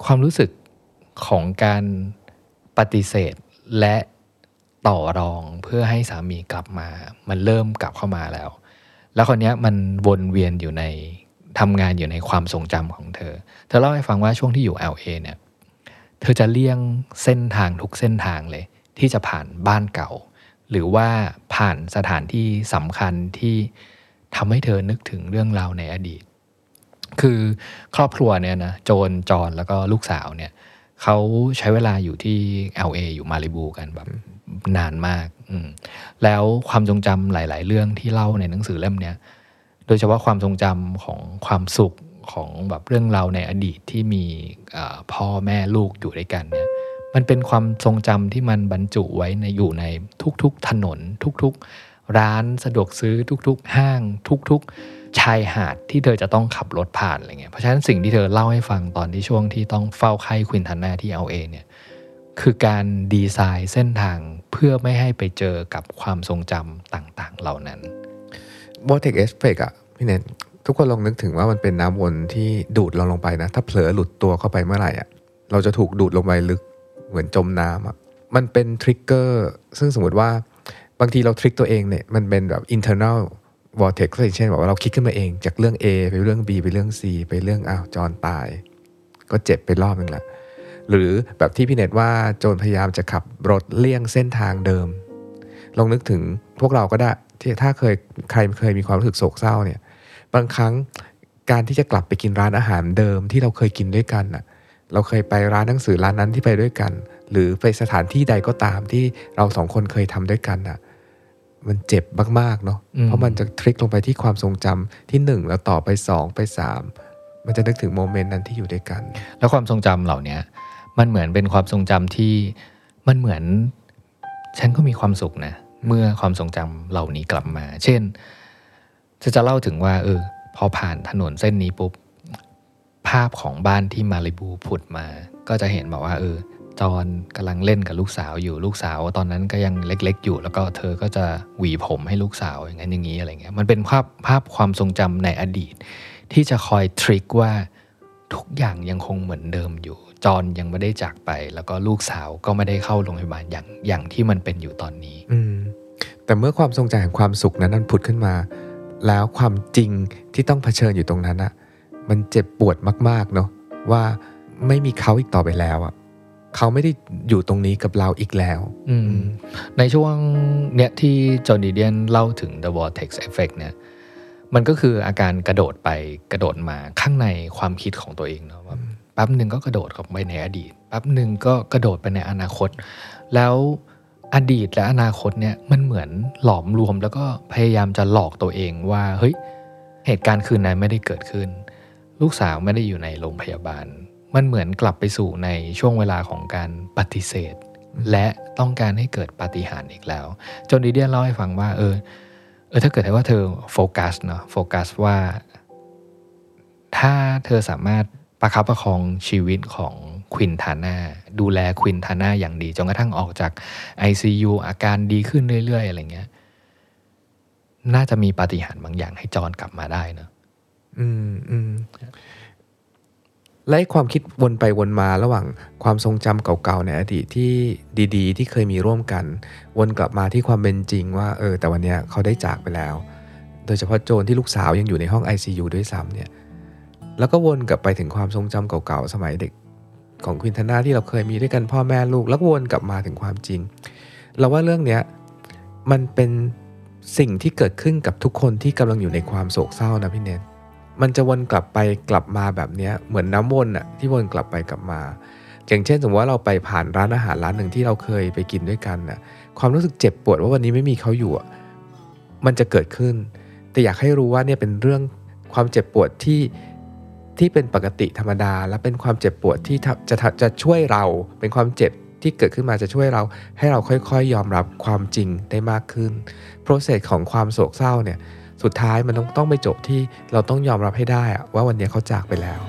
ความรู้สึกของการปฏิเสธและต่อรองเพื่อให้สามีกลับมา มันเริ่มกลับเข้ามาแล้ว แล้วคนนี้มันวนเวียนอยู่ใน ทำงานอยู่ในความทรงจำของเธอ เธอเล่าให้ฟังว่าช่วงที่อยู่ LA เนี่ย เธอจะเลี่ยงเส้นทางทุกเส้นทางเลย ที่จะผ่านบ้านเก่า หรือว่าผ่านสถานที่สำคัญที่ทำให้เธอนึกถึงเรื่องราวในอดีต คือครอบครัวเนี่ยนะโจนจอนแล้วก็ลูกสาวเนี่ยเขาใช้เวลาอยู่ที่ LA อยู่มาริบูกันแบบนานมากแล้วความทรงจำหลาย ๆ เรื่องที่เล่าในหนังสือเล่มเนี้ย โดยเฉพาะความทรงจำของความสุขของแบบเรื่องราวในอดีตที่มีพ่อแม่ลูกอยู่ด้วยกันเนี่ยมันเป็นความทรงจำที่มันบรรจุไว้ในอยู่ในทุกๆถนน ทุกๆ ร้านสะดวกซื้อทุกๆ ห้าง ทุกๆ ชายหาดที่เธอจะต้องขับรถผ่านอะไรเงี้ยเพราะฉะนั้นสิ่งที่เธอเล่าให้ฟังตอนที่ช่วงที่ต้องเฝ้าไข้ควินทันนาที่เอาเองเนี่ยคือการดีไซน์เส้นทางเพื่อไม่ให้ไปเจอกับความทรงจำต่างๆ เหล่านั้น vortex effect อะพี่เนททุกคนลองนึกถึงว่ามันเป็นน้ำวนที่ดูดเราลงไปนะ ถ้าเผลอหลุดตัวเข้าไปเมื่อไหร่อะเราจะถูกดูดลงไปลึกเหมือนจมน้ำอะมันเป็นทริกเกอร์ซึ่งสมมติว่าบางทีเราทริกตัวเองเนี่ยมันเป็นแบบ internal vortex ก็อย่างเช่นบอกว่าเราคิดขึ้นมาเองจากเรื่อง A ไปเรื่อง B ไปเรื่อง C ไปเรื่องอ้าวจอนตาย ก็เจ็บไปรอบนึงแหละหรือแบบที่พี่เนตว่าโจรพยายามจะขับรถเลี่ยงเส้นทางเดิม ลองนึกถึงพวกเราก็ได้ ที่ถ้าเคยใครเคยมีความรู้สึกโศกเศร้าเนี่ย บางครั้งการที่จะกลับไปกินร้านอาหารเดิมที่เราเคยกินด้วยกันน่ะ เราเคยไปร้านหนังสือร้านนั้นที่ไปด้วยกัน หรือไปสถานที่ใดก็ตามที่เราสองคนเคยทำด้วยกันน่ะ มันเจ็บมากๆเนาะ เพราะมันจะทริกลงไปที่ความทรงจำที่หนึ่งแล้วต่อไปสองไปสามมันจะนึกถึงโมเมนต์นั้นที่อยู่ด้วยกัน แล้วความทรงจำเหล่านี้มันเหมือนเป็นความทรงจำที่มันเหมือน ฉันก็มีความสุขนะใน เมื่อความทรงจำเหล่านี้กลับมา เช่น จะจะเล่าถึงว่า เออ พอผ่านถนนเส้นนี้ปุ๊บ ภาพของบ้านที่มาริบูผุดมา ก็จะเห็นบอกว่า เออ จอนกำลังเล่นกับลูกสาวอยู่ลูกสาว ตอนนั้นก็ยังเล็ก ๆ อยู่ แล้วก็เธอก็จะหวีผมให้ลูกสาวอย่างนั้นอย่างนี้อะไรเงี้ยมันเป็นภาพภาพความทรงจำในอดีต ที่จะคอยทริกว่าทุกอย่างยังคงเหมือนเดิมอยู่ จอนยังไม่ได้จากไป แล้วก็ลูกสาวก็ไม่ได้เข้าโรงพยาบาลอย่างอย่างที่มันเป็นอยู่ตอนนี้ อืมแต่เมื่อความทรงจำแห่งความสุขนั้นนั้นผุดขึ้นมา แล้วความจริงที่ต้องเผชิญอยู่ตรงนั้นอะมันเจ็บปวดมากๆเนาะว่าไม่มีเขาอีกต่อไปแล้วอะเขาไม่ได้อยู่ตรงนี้กับเราอีกแล้วอืมในช่วงเนี้ยที่จอห์นดีเดียนเล่าถึง the vortex effect เนี่ย มันก็คืออาการกระโดดไปกระโดดมาข้างในความคิดของตัวเองเนาะว่าแปั๊บหนึ่งก็กระโดดเข้าไปในอดีตแป๊บหนึ่งก็กระโดดไปในอนาคต แล้วอดีตและอนาคตเนี่ยมันเหมือนหลอมรวมแล้วก็พยายามจะหลอกตัวเองว่าเฮ้ยเหตุการณ์คืนนั้นไม่ได้เกิดขึ้น ลูกสาวไม่ได้อยู่ในโรงพยาบาล มันเหมือนกลับไปสู่ในช่วงเวลาของการปฏิเสธ และต้องการให้เกิดปาฏิหาริย์อีกแล้ว จนดีเดียนเล่าให้ฟังว่าเออเออถ้าเกิดว่าเธอโฟกัสเนาะโฟกัสว่า ถ้าเธอสามารถ ประคับประคองชีวิตของควินทาน่าดูแลควินทาน่าอย่างดีจนกระทั่งออกจาก ICU อาการดีขึ้นเรื่อย ๆ อะไรเงี้ย น่าจะมีปาฏิหาริย์บางอย่างให้จอนกลับมาได้เนอะอืมอืมและความคิดวนไปวนมาระหว่างความทรงจำเก่าๆในอดีตที่ดีๆ ที่เคยมีร่วมกัน วนกลับมาที่ความเป็นจริงว่า เออ แต่วันเนี้ยเขาได้จากไปแล้ว โดยเฉพาะโจรที่ลูกสาวยังอยู่ในห้อง ICU ด้วยซ้ำเนี่ย แล้วก็วนกลับไปถึงความทรงจำเก่าๆสมัยเด็กของควินทนาที่เราเคยมีด้วยกันพ่อแม่ลูก แล้วก็วนกลับมาถึงความจริง เราว่าเรื่องเนี้ยมันเป็นสิ่งที่เกิดขึ้นกับทุกคนที่กำลังอยู่ในความโศกเศร้านะพี่เนทมันจะวนกลับไปกลับมาแบบเนี้ยเหมือนน้ำวนอะที่วนกลับไปกลับมา อย่างเช่น สมมติว่าเราไปผ่านร้านอาหารร้านหนึ่งที่เราเคยไปกินด้วยกันน่ะความรู้สึกเจ็บปวดว่าวันนี้ไม่มีเขาอยู่มันจะเกิดขึ้น แต่อยากให้รู้ว่าเนี่ยเป็นเรื่องความเจ็บปวดที่ ที่เป็นปกติธรรมดา และเป็นความเจ็บปวดที่จะจะจะช่วยเราเป็นความเจ็บที่เกิดขึ้นมาจะช่วยเราให้เราค่อยๆยอมรับความจริงได้มากขึ้น โปรเซสของความโศกเศร้าเนี่ยสุดท้ายมันต้องต้องไปจบที่เราต้องยอมรับให้ได้อะว่าวันนี้เขาจากไปแล้ว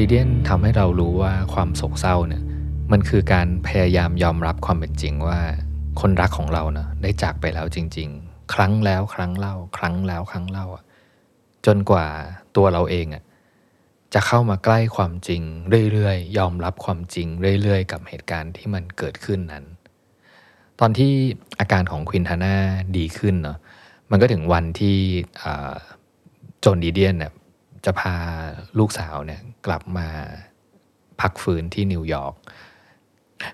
ดีเดียนทำให้เรารู้ว่าความโศกเศร้าเนี่ยมันคือการพยายามยอมรับความเป็นจริงว่า คนรักของเราเนะได้จากไปแล้วจริง ๆ ครั้งแล้วครั้งเล่า ครั้งแล้วครั้งเล่าจนกว่าตัวเราเองอะจะเข้ามาใกล้ความจริงเรื่อยๆ ยอมรับความจริงเรื่อยๆ กับเหตุการณ์ที่มันเกิดขึ้นนั้น ตอนที่อาการของควินทาน่าดีขึ้นเนาะมันก็ถึงวันที่โโจนดีเดียนเนี่ย จะพาลูกสาวเนี่ยกลับมาพักฟื้นที่นิวยอร์ก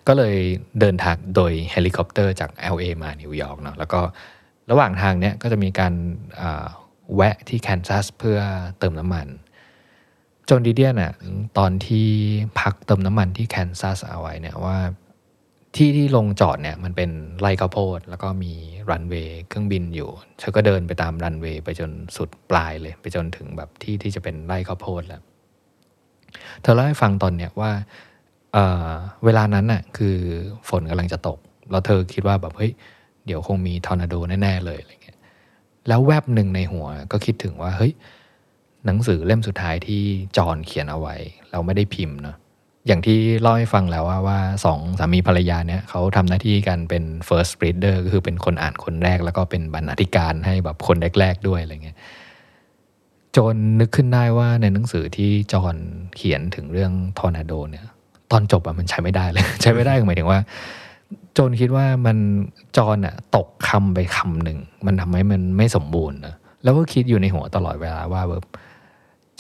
ก็เลยเดินทางโดยเฮลิคอปเตอร์จาก LA มานิวยอร์กเนาะแล้วก็ระหว่างทางเนี้ยก็จะมีการแวะที่แคนซัสเพื่อเติมน้ำมันจนดีเดียนอะตอนที่พักเติมน้ำมันที่แคนซัสเอาไว้เนี่ยว่า ที่ที่ลงจอดเนี่ยมันเป็นไร่ข้าวโพดแล้วก็มีรันเวย์เครื่องบินอยู่เธอก็เดินไปตามรันเวย์ไปจนสุดปลายเลย ไปจนถึงแบบที่ที่จะเป็นไร่ข้าวโพดแล้วเธอเล่าให้ฟังตอนเนี้ยว่าเเวลานั้นน่ะคือฝนกำลังจะตก แล้วเธอคิดว่าแบบเฮ้ยเดี๋ยวคงมีทอร์นาโดแน่ ๆ เลยอะไรเงี้ยแล้วแวบหนึ่งในหัวก็คิดถึงว่าเฮ้ยหนังสือเล่มสุดท้ายที่จอนเขียนเอาไว้ เราไม่ได้พิมพ์เนาะ อย่างที่เล่าให้ฟังแล้วว่าว่าสองสามีภรรยาเนี่ยเขาทำหน้าที่กันเป็น first reader ก็คือเป็นคนอ่านคนแรก แล้วก็เป็นบรรณาธิการให้แบบคนแรก ๆ ด้วยอะไรเงี้ยจนนึกขึ้นได้ว่าในหนังสือที่จอห์นเขียนถึงเรื่องทอร์นาโดเนี่ยตอนจบอะมันใช้ไม่ได้เลย ใช้ไม่ได้หมายถึงว่าจนคิดว่ามันจอห์นอะตกคำไปคำหนึ่ง มันทำให้มันไม่สมบูรณ์นะแล้วก็คิดอยู่ในหัวตลอดเวลาว่าแบบ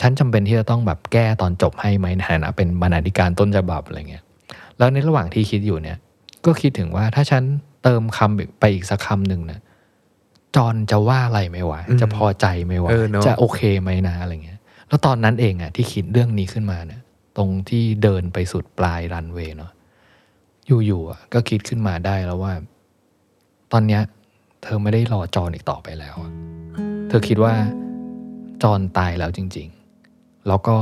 ฉันจำเป็นที่จะต้องแบบแก้ตอนจบให้ไหมในฐานะเป็นบรรณาธิการต้นฉบับอะไรเงี้ยแล้วในระหว่างที่คิดอยู่เนี่ย ก็คิดถึงว่าถ้าฉันเติมคำไปอีกสักคำหนึ่งนะจอนจะว่าอะไรไหมวะอืมจะพอใจไหมวะเออเนอะจะโอเคไหมนะอะไรเงี้ย แล้วตอนนั้นเองอะที่คิดเรื่องนี้ขึ้นมาเนี่ย ตรงที่เดินไปสุดปลายรันเวย์เนาะอยู่ๆอะก็คิดขึ้นมาได้แล้วว่า ตอนเนี้ย เธอไม่ได้รอจอนอีกต่อไปแล้วอะเธอคิดว่าจอนตายแล้วจริง ๆ แล้วก็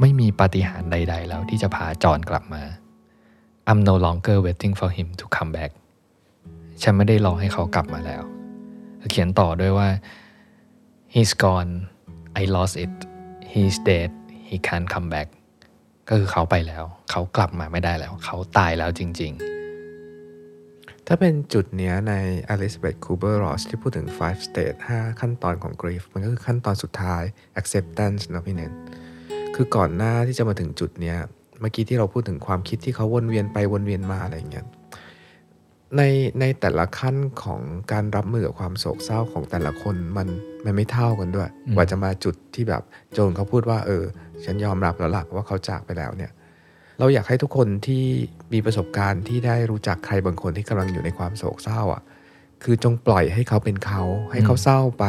ไม่มีปาฏิหาริย์ใด ๆ แล้วที่จะพาจอนกลับมา I'm no longer waiting for him to come back ฉันไม่ได้รอให้เขากลับมาแล้ว เขียนต่อด้วยว่า he's gone I lost it he's dead he can't come back ก็คือเขาไปแล้ว เขากลับมาไม่ได้แล้ว เขาตายแล้วจริง ๆ ถ้าเป็นจุดเนี้ยใน Elizabeth Kubler-Ross ที่พูดถึง five state 5 ขั้นตอนของ grief มันก็คือขั้นตอนสุดท้าย acceptance นะพี่เน้นคือก่อนหน้าที่จะมาถึงจุดเนี้ยเมื่อกี้ที่เราพูดถึงความคิดที่เขาวนเวียนไปวนเวียนมาอะไรเงี้ยในในแต่ละขั้นของการรับมือกับความโศกเศร้าของแต่ละคนมันมันไม่เท่ากันด้วย กว่าจะมาจุดที่แบบโจนเขาพูดว่า เออ ฉันยอมรับแล้วล่ะว่าเขาจากไปแล้วเนี่ย เราอยากให้ทุกคนที่มีประสบการณ์ที่ได้รู้จักใครบางคนที่กำลังอยู่ในความโศกเศร้าอะ คือจงปล่อยให้เขาเป็นเขา ให้เขาเศร้าไป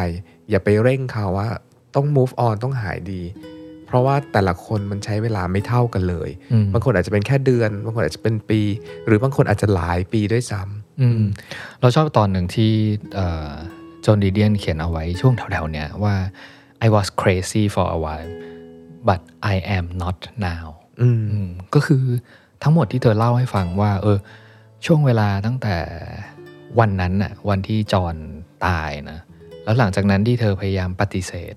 อย่าไปเร่งเขาว่าต้อง move on ต้องหายดี เพราะว่าแต่ละคนมันใช้เวลาไม่เท่ากันเลยอืมบางคนอาจจะเป็นแค่เดือน บางคนอาจจะเป็นปี หรือบางคนอาจจะหลายปีด้วยซ้ำอืมเราชอบตอนหนึ่งที่จอห์นดีเดียนเขียนเอาไว้ช่วงแถวๆเนี้ยว่า I was crazy for a while but I am not now อืมก็คือทั้งหมดที่เธอเล่าให้ฟังว่า เออ ช่วงเวลาตั้งแต่วันนั้นน่ะ วันที่จอนตายนะแล้วหลังจากนั้นที่เธอพยายามปฏิเสธ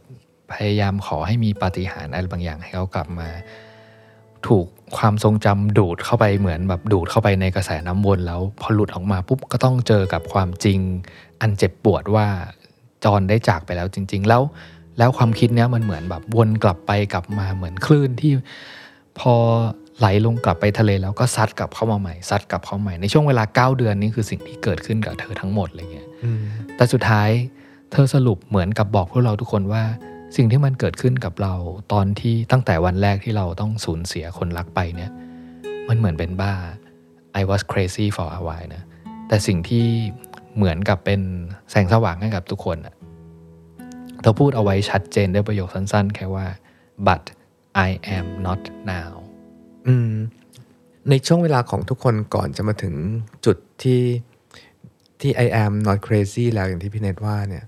พยายามขอให้มีปาฏิหาริย์อะไรบางอย่างให้เขากลับมา ถูกความทรงจำดูดเข้าไปเหมือนแบบดูดเข้าไปในกระแสน้ำวนแล้วพอหลุดออกมาปุ๊บก็ต้องเจอกับความจริง อันเจ็บปวดว่าจอนได้จากไปแล้วจริง ๆ แล้ว แล้วความคิดเนี้ยมันเหมือนแบบวนกลับไปกลับมาเหมือนคลื่นที่ พอไหลลงกลับไปทะเลแล้วก็ซัดกลับเข้ามาใหม่ซัดกลับเข้ามาใหม่ในช่วงเวลา 9 เดือนนี้คือสิ่งที่เกิดขึ้นกับเธอทั้งหมดอะไรเงี้ยแต่สุดท้ายเธอสรุปเหมือนกับบอกพวกเราทุกคนว่า สิ่งที่มันเกิดขึ้นกับเราตอนที่ตั้งแต่วันแรกที่เราต้องสูญเสียคนรักไปเนี่ย มันเหมือนเป็นบ้า I was crazy for a while นะแต่สิ่งที่เหมือนกับเป็นแสงสว่างให้กับทุกคนเธอพูดเอาไว้ชัดเจนด้วยประโยคสั้นๆ แค่ว่า but I am not now ในช่วงเวลาของทุกคนก่อนจะมาถึงจุดที่ที่ I am not crazy แล้วอย่างที่พี่เนตว่าเนี่ย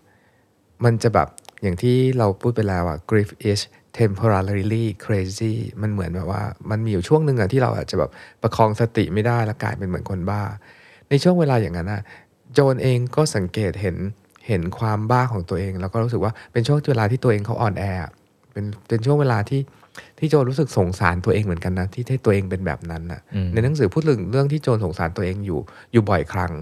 มันจะแบบอย่างที่เราพูดไปแล้วอะ grief is temporarily crazy มันเหมือนแบบว่า มันมีอยู่ช่วงหนึ่งอะที่เราอาจจะแบบประคองสติไม่ได้แล้วกลายเป็นเหมือนคนบ้า ในช่วงเวลาอย่างนั้นอะโจนเองก็สังเกตเห็นเห็นความบ้าของตัวเอง แล้วก็รู้สึกว่าเป็นช่วงเวลาที่ตัวเองเขาอ่อนแอเป็นเป็นช่วงเวลาที่ ที่โจนรู้สึกสงสารตัวเองเหมือนกันนะที่ที่ตัวเองเป็นแบบนั้นนะอืมในหนังสือพูดถึงเรื่องที่โจนสงสารตัวเองอยู่อยู่บ่อยครั้ง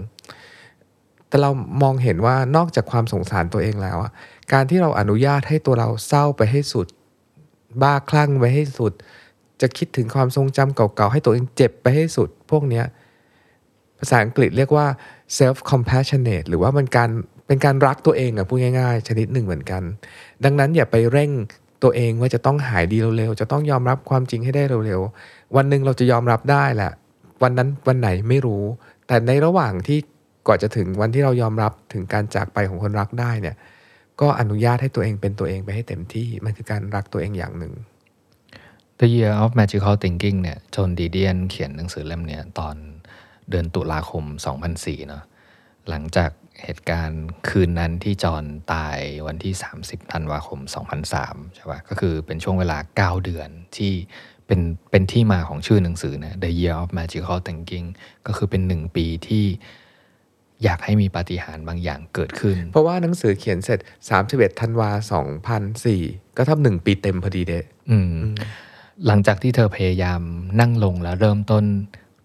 แต่เรามองเห็นว่านอกจากความสงสารตัวเองแล้วอะการที่เราอนุญาตให้ตัวเราเศร้าไปให้สุด บ้าคลั่งไปให้สุด จะคิดถึงความทรงจำเก่าๆให้ตัวเองเจ็บไปให้สุด พวกเนี้ยภาษาอังกฤษเรียกว่า self compassionate หรือว่ามันการเป็นการรักตัวเองอะพูดง่ายๆ ชนิดหนึ่งเหมือนกัน ดังนั้นอย่าไปเร่ง ตัวเองว่าจะต้องหายดีเร็วๆ จะต้องยอมรับความจริงให้ได้เร็วๆ วันหนึ่งเราจะยอมรับได้แหละ วันนั้นวันไหนไม่รู้ แต่ในระหว่างที่ก่อนจะถึงวันที่เรายอมรับถึงการจากไปของคนรักได้เนี่ย ก็อนุญาตให้ตัวเองเป็นตัวเองไปให้เต็มที่ มันคือการรักตัวเองอย่างหนึ่ง The Year of Magical Thinking เนี่ยจนดีเดียนเขียนหนังสือเล่มนี้ตอนเดือนตุลาคม 2004เนาะหลังจาก เหตุการณ์คืนนั้นที่จอห์นตายวันที่ 30ธันวาคม 2003 ใช่ปะก็คือเป็นช่วงเวลา 9 เดือนที่เป็นเป็นที่มาของชื่อหนังสือนะ The Year of Magical Thinking ก็คือเป็นหนึ่งปีที่อยากให้มีปาฏิหาริย์บางอย่างเกิดขึ้น เพราะว่าหนังสือเขียนเสร็จ 31ธันวา2004 ก็ทับหนึ่งปีเต็มพอดีเดะอืมหลังจากที่เธอพยายามนั่งลงแล้วเริ่มต้น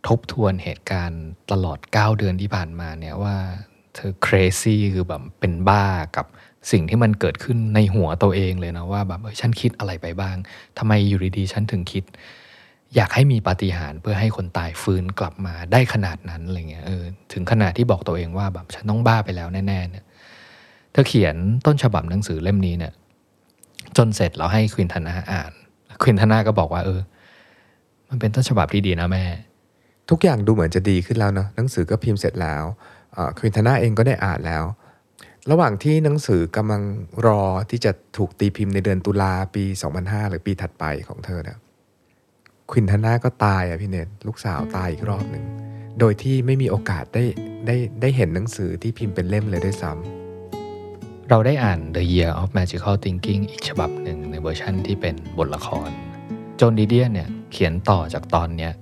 ทบทวนเหตุการณ์ตลอด 9 เดือนที่ผ่านมาเนี่ยว่า เธอ crazy คือแบบเป็นบ้ากับสิ่งที่มันเกิดขึ้นในหัวตัวเองเลยนะว่าแบบเอ้ยฉันคิดอะไรไปบ้างทำไมอยู่ดีๆฉันถึงคิด อยากให้มีปาฏิหาริย์เพื่อให้คนตายฟื้นกลับมาได้ขนาดนั้นอะไรเงี้ยเออถึงขนาดที่บอกตัวเองว่าแบบฉันต้องบ้าไปแล้วแน่ๆเนี่ยเธอเขียนต้นฉบับหนังสือเล่มนี้เนี่ยจนเสร็จเราให้ควินทนาอ่านควินทนาก็บอกว่า เออ มันเป็นต้นฉบับที่ดีนะแม่ ทุกอย่างดูเหมือนจะดีขึ้นแล้วเนาะหนังสือก็พิมพ์เสร็จแล้ว ควินทาน่าเองก็ได้อ่านแล้ว ระหว่างที่หนังสือกำลังรอที่จะถูกตีพิมพ์ในเดือนตุลาปี 2005 หรือปีถัดไปของเธอเนี่ยควินทานาก็ตายอะพี่เนทลูกสาวตายอีกรอบหนึ่ง โดยที่ไม่มีโอกาสได้ได้ได้เห็นหนังสือที่พิมพ์เป็นเล่มเลยด้วยซ้ำเราได้อ่าน The Year of Magical Thinking อีกฉบับหนึ่งในเวอร์ชั่นที่เป็นบทละคร โจนดีเดียนเนี่ยเขียนต่อจากตอนเนี้ย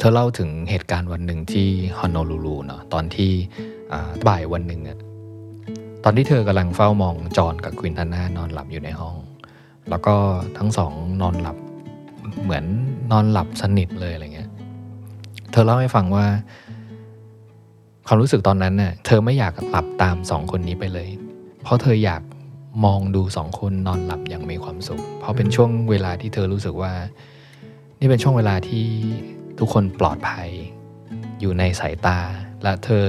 เธอเล่าถึงเหตุการณ์วันหนึ่งที่โฮโนลูลูเนาะตอนที่บ่ายวันหนึ่งอะตอนที่เธอกำลังเฝ้ามองจอนกับควินทานานอนหลับอยู่ในห้อง แล้วก็ทั้งสองนอนหลับเหมือนนอนหลับสนิทเลยอะไรเงี้ย เธอเล่าให้ฟังว่า ความรู้สึกตอนนั้นเน่ะเธอไม่อยากหลับตามสองคนนี้ไปเลย เพราะเธออยากมองดูสองคนนอนหลับอย่างมีความสุข เพราะเป็นช่วงเวลาที่เธอรู้สึกว่า นี่เป็นช่วงเวลาที่ ทุกคนปลอดภัย อยู่ในสายตา และเธอ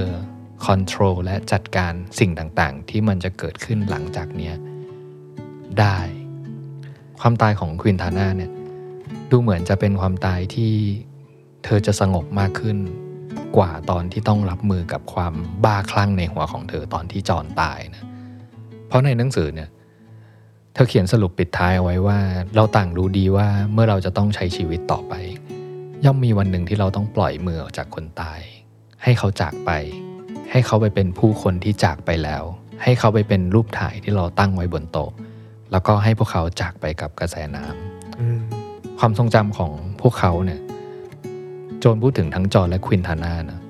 คอนโทรลและจัดการสิ่งต่างๆ ที่มันจะเกิดขึ้นหลังจากเนี้ยได้ ความตายของควินทาน่าเนี่ยดูเหมือนจะเป็นความตายที่เธอจะสงบมากขึ้นกว่าตอนที่ต้องรับมือกับความบ้าคลั่งในหัวของเธอตอนที่จอนตายนะ เพราะในหนังสือเนี่ย เธอเขียนสรุปปิดท้ายเอาไว้ว่า เราต่างรู้ดีว่าเมื่อเราจะต้องใช้ชีวิตต่อไป ย่อมมีวันหนึ่งที่เราต้องปล่อยมือออกจากคนตาย ให้เขาจากไป ให้เขาไปเป็นผู้คนที่จากไปแล้ว ให้เขาไปเป็นรูปถ่ายที่เราตั้งไว้บนโต๊ะแล้วก็ให้พวกเขาจากไปกับกระแสน้ำความทรงจำของพวกเขาเนี่ยโจนพูดถึงทั้งจอและควินทาน่านะ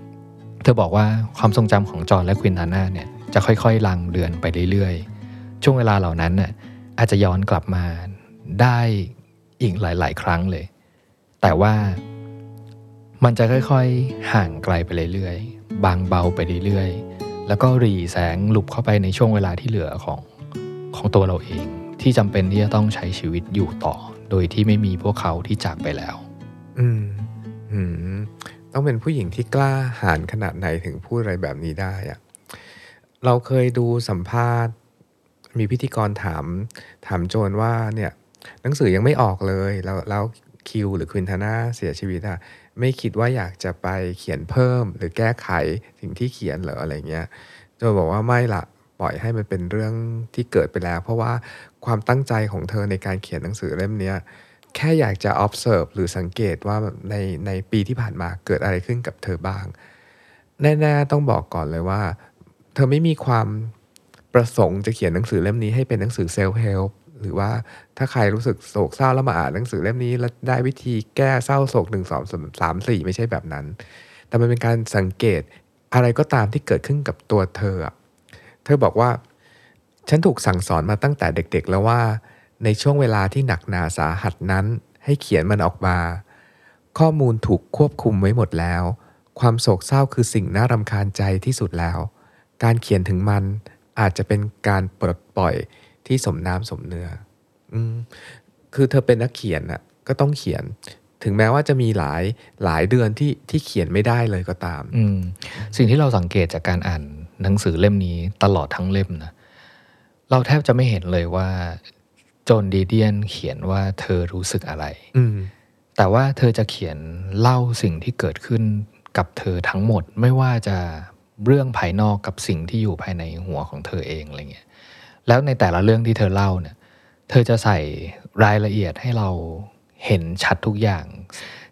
เธอบอกว่าความทรงจำของจอและควินทาน่าเนี่ยจะค่อยๆลังเลือนไปเรื่อยๆ ช่วงเวลาเหล่านั้นน่ะอาจจะย้อนกลับมาได้อีกหลาย ๆ ครั้งเลย แต่ว่า มันจะค่อยๆ ห่างไกลไปเรื่อยๆ บางเบาไปเรื่อยๆ แล้วก็รีแสงหลุบเข้าไปในช่วงเวลาที่เหลือของของตัวเราเองที่จำเป็นที่จะต้องใช้ชีวิตอยู่ต่อ โดยที่ไม่มีพวกเขาที่จากไปแล้วอืมต้องเป็นผู้หญิงที่กล้าหาญขนาดไหนถึงพูดอะไรแบบนี้ได้อะเราเคยดูสัมภาษณ์ มีพิธีกรถาม ถามโจนว่าเนี่ยหนังสือยังไม่ออกเลย แล้วแล้วคิวหรือควินทาน่าเสียชีวิตอะ ไม่คิดว่าอยากจะไปเขียนเพิ่ม หรือแก้ไขสิ่งที่เขียนหรืออะไรเงี้ยโจนบอกว่าไม่ละปล่อยให้มันเป็นเรื่องที่เกิดไปแล้ว เพราะว่าความตั้งใจของเธอในการเขียนหนังสือเล่มนี้แค่อยากจะ observe หรือสังเกตว่าในในปีที่ผ่านมาเกิดอะไรขึ้นกับเธอบ้าง แน่ๆต้องบอกก่อนเลยว่า เธอไม่มีความประสงค์จะเขียนหนังสือเล่มนี้ให้เป็นหนังสือเซลฟ์เฮลหรือว่าถ้าใครรู้สึกโศกเศร้าแล้วมาอ่านหนังสือเล่มนี้แล้วได้วิธีแก้เศร้าโศกหนึ่งสองสามสี่ไม่ใช่แบบนั้น แต่มันเป็นการสังเกตอะไรก็ตามที่เกิดขึ้นกับตัวเธอ เธอบอกว่า ฉันถูกสั่งสอนมาตั้งแต่เด็กๆ แล้วว่า ในช่วงเวลาที่หนักหนาสาหัสนั้น ให้เขียนมันออกมา ข้อมูลถูกควบคุมไว้หมดแล้ว ความโศกเศร้าคือสิ่งน่ารำคาญใจที่สุดแล้ว การเขียนถึงมันอาจจะเป็นการปลดปล่อยที่สมน้ำสมเนื้อ คือเธอเป็นนักเขียนน่ะก็ต้องเขียน ถึงแม้ว่าจะมีหลายหลายเดือนที่ที่เขียนไม่ได้เลยก็ตามอืมสิ่งที่เราสังเกตจากการอ่านหนังสือเล่มนี้ตลอดทั้งเล่มนะเราแทบจะไม่เห็นเลยว่าจนดีเดียนเขียนว่าเธอรู้สึกอะไรแต่ว่าเธอจะเขียนเล่าสิ่งที่เกิดขึ้นกับเธอทั้งหมด ไม่ว่าจะเรื่องภายนอกกับสิ่งที่อยู่ภายในหัวของเธอเองอะไรเงี้ยแล้วในแต่ละเรื่องที่เธอเล่าเนี่ย เธอจะใส่รายละเอียดให้เราเห็นชัดทุกอย่าง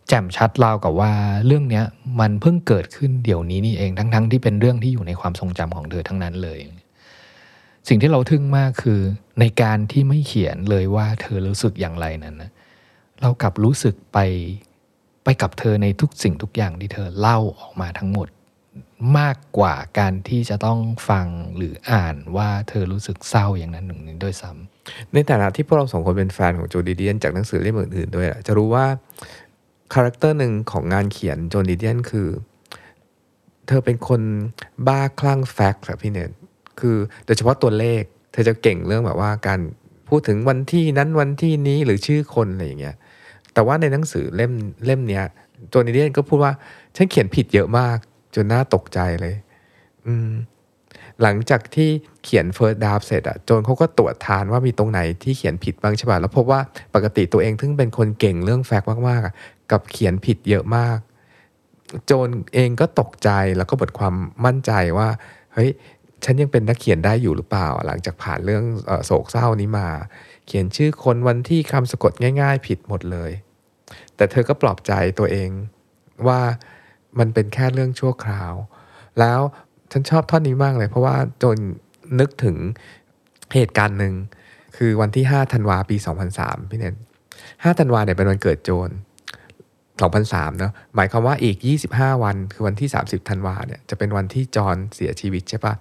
แจ่มชัดเล่ากับว่าเรื่องเนี้ยมันเพิ่งเกิดขึ้นเดี๋ยวนี้นี่เองทั้งๆทที่เป็นเรื่องที่อยู่ในความทรงจำของเธอทั้งนั้นเลย สิ่งที่เราทึ่งมากคือในการที่ไม่เขียนเลยว่าเธอรู้สึกอย่างไรนั้นนะเรากลับรู้สึกไปไปกับเธอในทุกสิ่งทุกอย่างที่เธอเล่าออกมาทั้งหมดมากกว่าการที่จะต้องฟังหรืออ่านว่าเธอรู้สึกเศร้าอย่างนั้นหนึ่งนี้ด้วยซ้ำ ในฐานะที่พวกเราสองคนเป็นแฟนของโจดีเดียนจากหนังสือเล่มอื่นๆด้วยะจะรู้ว่าคาแรคเตอร์หนึ่งของงานเขียนโจดีเดียนคือ เธอเป็นคนบ้าคลั่งแฟกต์ครับพี่เนตคือโดยเฉพาะตัวเลข เธอจะเก่งเรื่องแบบว่าการพูดถึงวันที่นั้นวันที่นี้หรือชื่อคนอะไรอย่างเงี้ยแต่ว่าในหนังสือเล่มเล่มเนี้ยตัวนิเดียนก็พูดว่า ฉันเขียนผิดเยอะมาก จนน่าตกใจเลย อืม หลังจากที่เขียน first draft เสร็จอะโจนเขาก็ตรวจทานว่ามีตรงไหนที่เขียนผิดบ้างใช่ป่ะแล้วพบว่าปกติตัวเองทึ่งเป็นคนเก่งเรื่องแฟกต์มากๆกับเขียนผิดเยอะมาก โจนเองก็ตกใจแล้วก็บดความมั่นใจว่าเฮ้ยฉันยังเป็นนักเขียนได้อยู่หรือเปล่า หลังจากผ่านเรื่องโศกเศร้านี้มา เขียนชื่อคนวันที่คำสะกดง่าย ๆ ผิดหมดเลย แต่เธอก็ปลอบใจตัวเองว่ามันเป็นแค่เรื่องชั่วคราว แล้ว ฉันชอบท่อนนี้มากเลย เพราะว่าจนนึกถึงเหตุการณ์หนึ่งคือวันที่5ธันวาปี 2003 พี่เนน5ธันวาเนี่ยเป็นวันเกิดโจน2003เนาะหมายความว่าอีก 25 วันคือวันที่ 30ธันวาเนี่ยจะเป็นวันที่จอห์นเสียชีวิตใช่ปะ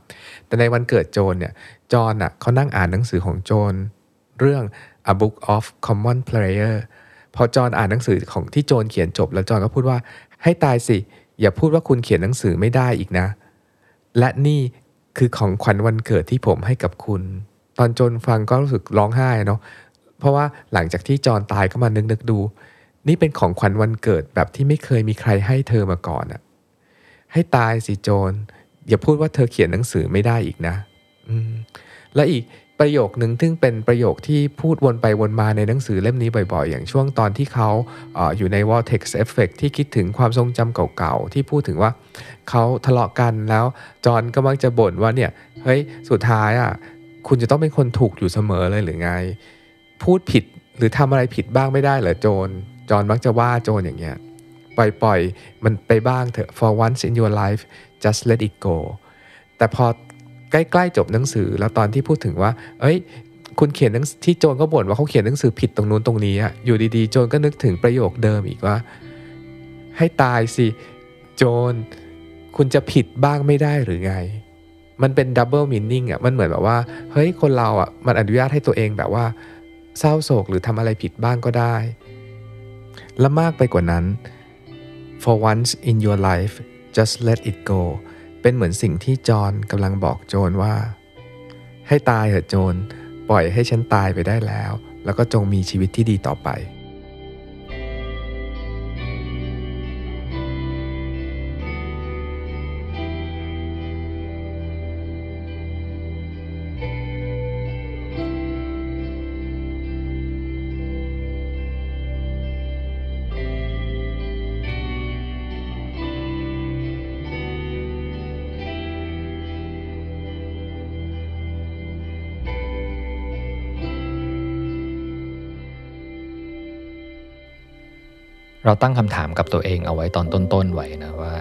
แต่ในวันเกิดโจนเนี่ยจอห์นอะเขานั่งอ่านหนังสือของโจนเรื่อง A Book of Common Prayer พอจอห์นอ่านหนังสือของที่โจนเขียนจบ แล้วจอห์นก็พูดว่าให้ตายสิ อย่าพูดว่าคุณเขียนหนังสือไม่ได้อีกนะ และนี่คือของขวัญวันเกิดที่ผมให้กับคุณ ตอนโจนฟังก็รู้สึกร้องไห้เนาะเพราะว่าหลังจากที่จอห์นตายก็มานึกนึกดู นี่เป็นของขวัญวันเกิดแบบที่ไม่เคยมีใครให้เธอมาก่อนอะให้ตายสิโจนอย่าพูดว่าเธอเขียนหนังสือไม่ได้อีกนะ อืม และอีก ประโยคหนึ่งซึ่งเป็นประโยคที่พูดวนไปวนมาในหนังสือเล่มนี้บ่อยๆ อย่างช่วงตอนที่เขาอออยู่ใน vortex effect ที่คิดถึงความทรงจำเก่าๆ ที่พูดถึงว่าเขาทะเลาะกันแล้วจอนก็มักจะบ่นว่าเนี่ยเฮ้ยสุดท้ายอะคุณจะต้องเป็นคนถูกอยู่เสมอเลยหรือไง พูดผิดหรือทำอะไรผิดบ้างไม่ได้เหรอโจนจอนมักจะว่าโจนอย่างเงี้ยปล่อยๆ มันไปบ้างเถอะ for once in your life just let it go แต่พอ ใกล้ๆจบหนังสือ แล้วตอนที่พูดถึงว่า เอ้ย คุณเขียนหนังที่โจนก็บ่นว่าเขาเขียนหนังสือผิดตรงนู้นตรงนี้อะอยู่ดีๆ โจนก็นึกถึงประโยคเดิมอีกว่า ให้ตายสิ โจนคุณจะผิดบ้างไม่ได้หรือไง มันเป็นดับเบิลมินนิ่งอะ มันเหมือนแบบว่า เฮ้ย คนเราอะ มันอนุญาตให้ตัวเองแบบว่า เศร้าโศกหรือทำอะไรผิดบ้างก็ได้ และมากไปกว่านั้น for once in your life just let it go เป็นเหมือนสิ่งที่จอนกำลังบอกโจนว่า ให้ตายเถอะโจนปล่อยให้ฉันตายไปได้แล้ว แล้วก็จงมีชีวิตที่ดีต่อไป เราตั้งคำถามกับตัวเองเอาไว้ตอนต้นๆไว้นะว่า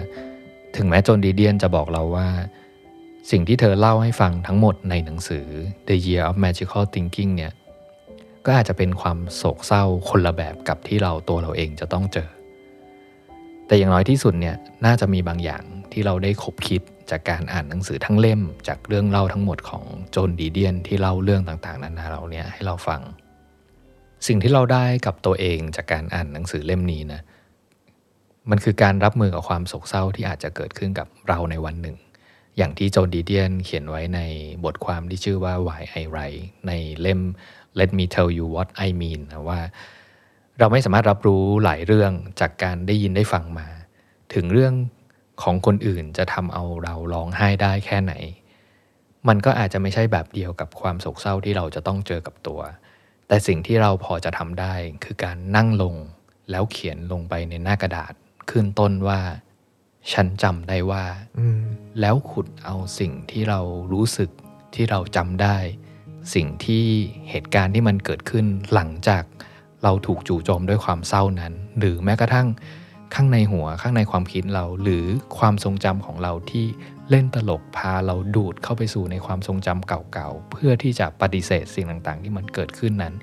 ถึงแม้โจนดีเดียนจะบอกเราว่า สิ่งที่เธอเล่าให้ฟังทั้งหมดในหนังสือ The Year of Magical Thinking เนี่ยก็อาจจะเป็นความโศกเศร้าคนละแบบกับที่เราตัวเราเองจะต้องเจอ แต่อย่างน้อยที่สุดเนี่ยน่าจะมีบางอย่างที่เราได้คบคิดจากการอ่านหนังสือทั้งเล่ม จากเรื่องเล่าทั้งหมดของโจนดีเดียนที่เล่าเรื่องต่างๆนานาเราเนี่ยให้เราฟัง สิ่งที่เราได้กับตัวเองจากการอ่านหนังสือเล่มนี้นะมันคือการรับมือกับความโศกเศร้าที่อาจจะเกิดขึ้นกับเราในวันหนึ่ง อย่างที่โจดีเดียนเขียนไว้ในบทความที่ชื่อว่า Why I Write ในเล่ม Let Me Tell You What I Mean นะว่า เราไม่สามารถรับรู้หลายเรื่องจากการได้ยินได้ฟังมา ถึงเรื่องของคนอื่นจะทำเอาเราร้องไห้ได้แค่ไหน มันก็อาจจะไม่ใช่แบบเดียวกับความโศกเศร้าที่เราจะต้องเจอกับตัว แต่สิ่งที่เราพอจะทำได้คือการนั่งลงแล้วเขียนลงไปในหน้ากระดาษขึ้นต้นว่า ฉันจำได้ว่าแล้วขุดเอาสิ่งที่เรารู้สึกที่เราจำได้ สิ่งที่เหตุการณ์ที่มันเกิดขึ้นหลังจากเราถูกจู่โจมด้วยความเศร้านั้น หรือแม้กระทั่งข้างในหัวข้างในความคิดเราหรือความทรงจำของเราที่ เล่นตลกพาเราดูดเข้าไปสู่ในความทรงจำเก่าๆ เพื่อที่จะปฏิเสธสิ่งต่างๆ ที่มันเกิดขึ้นนั้น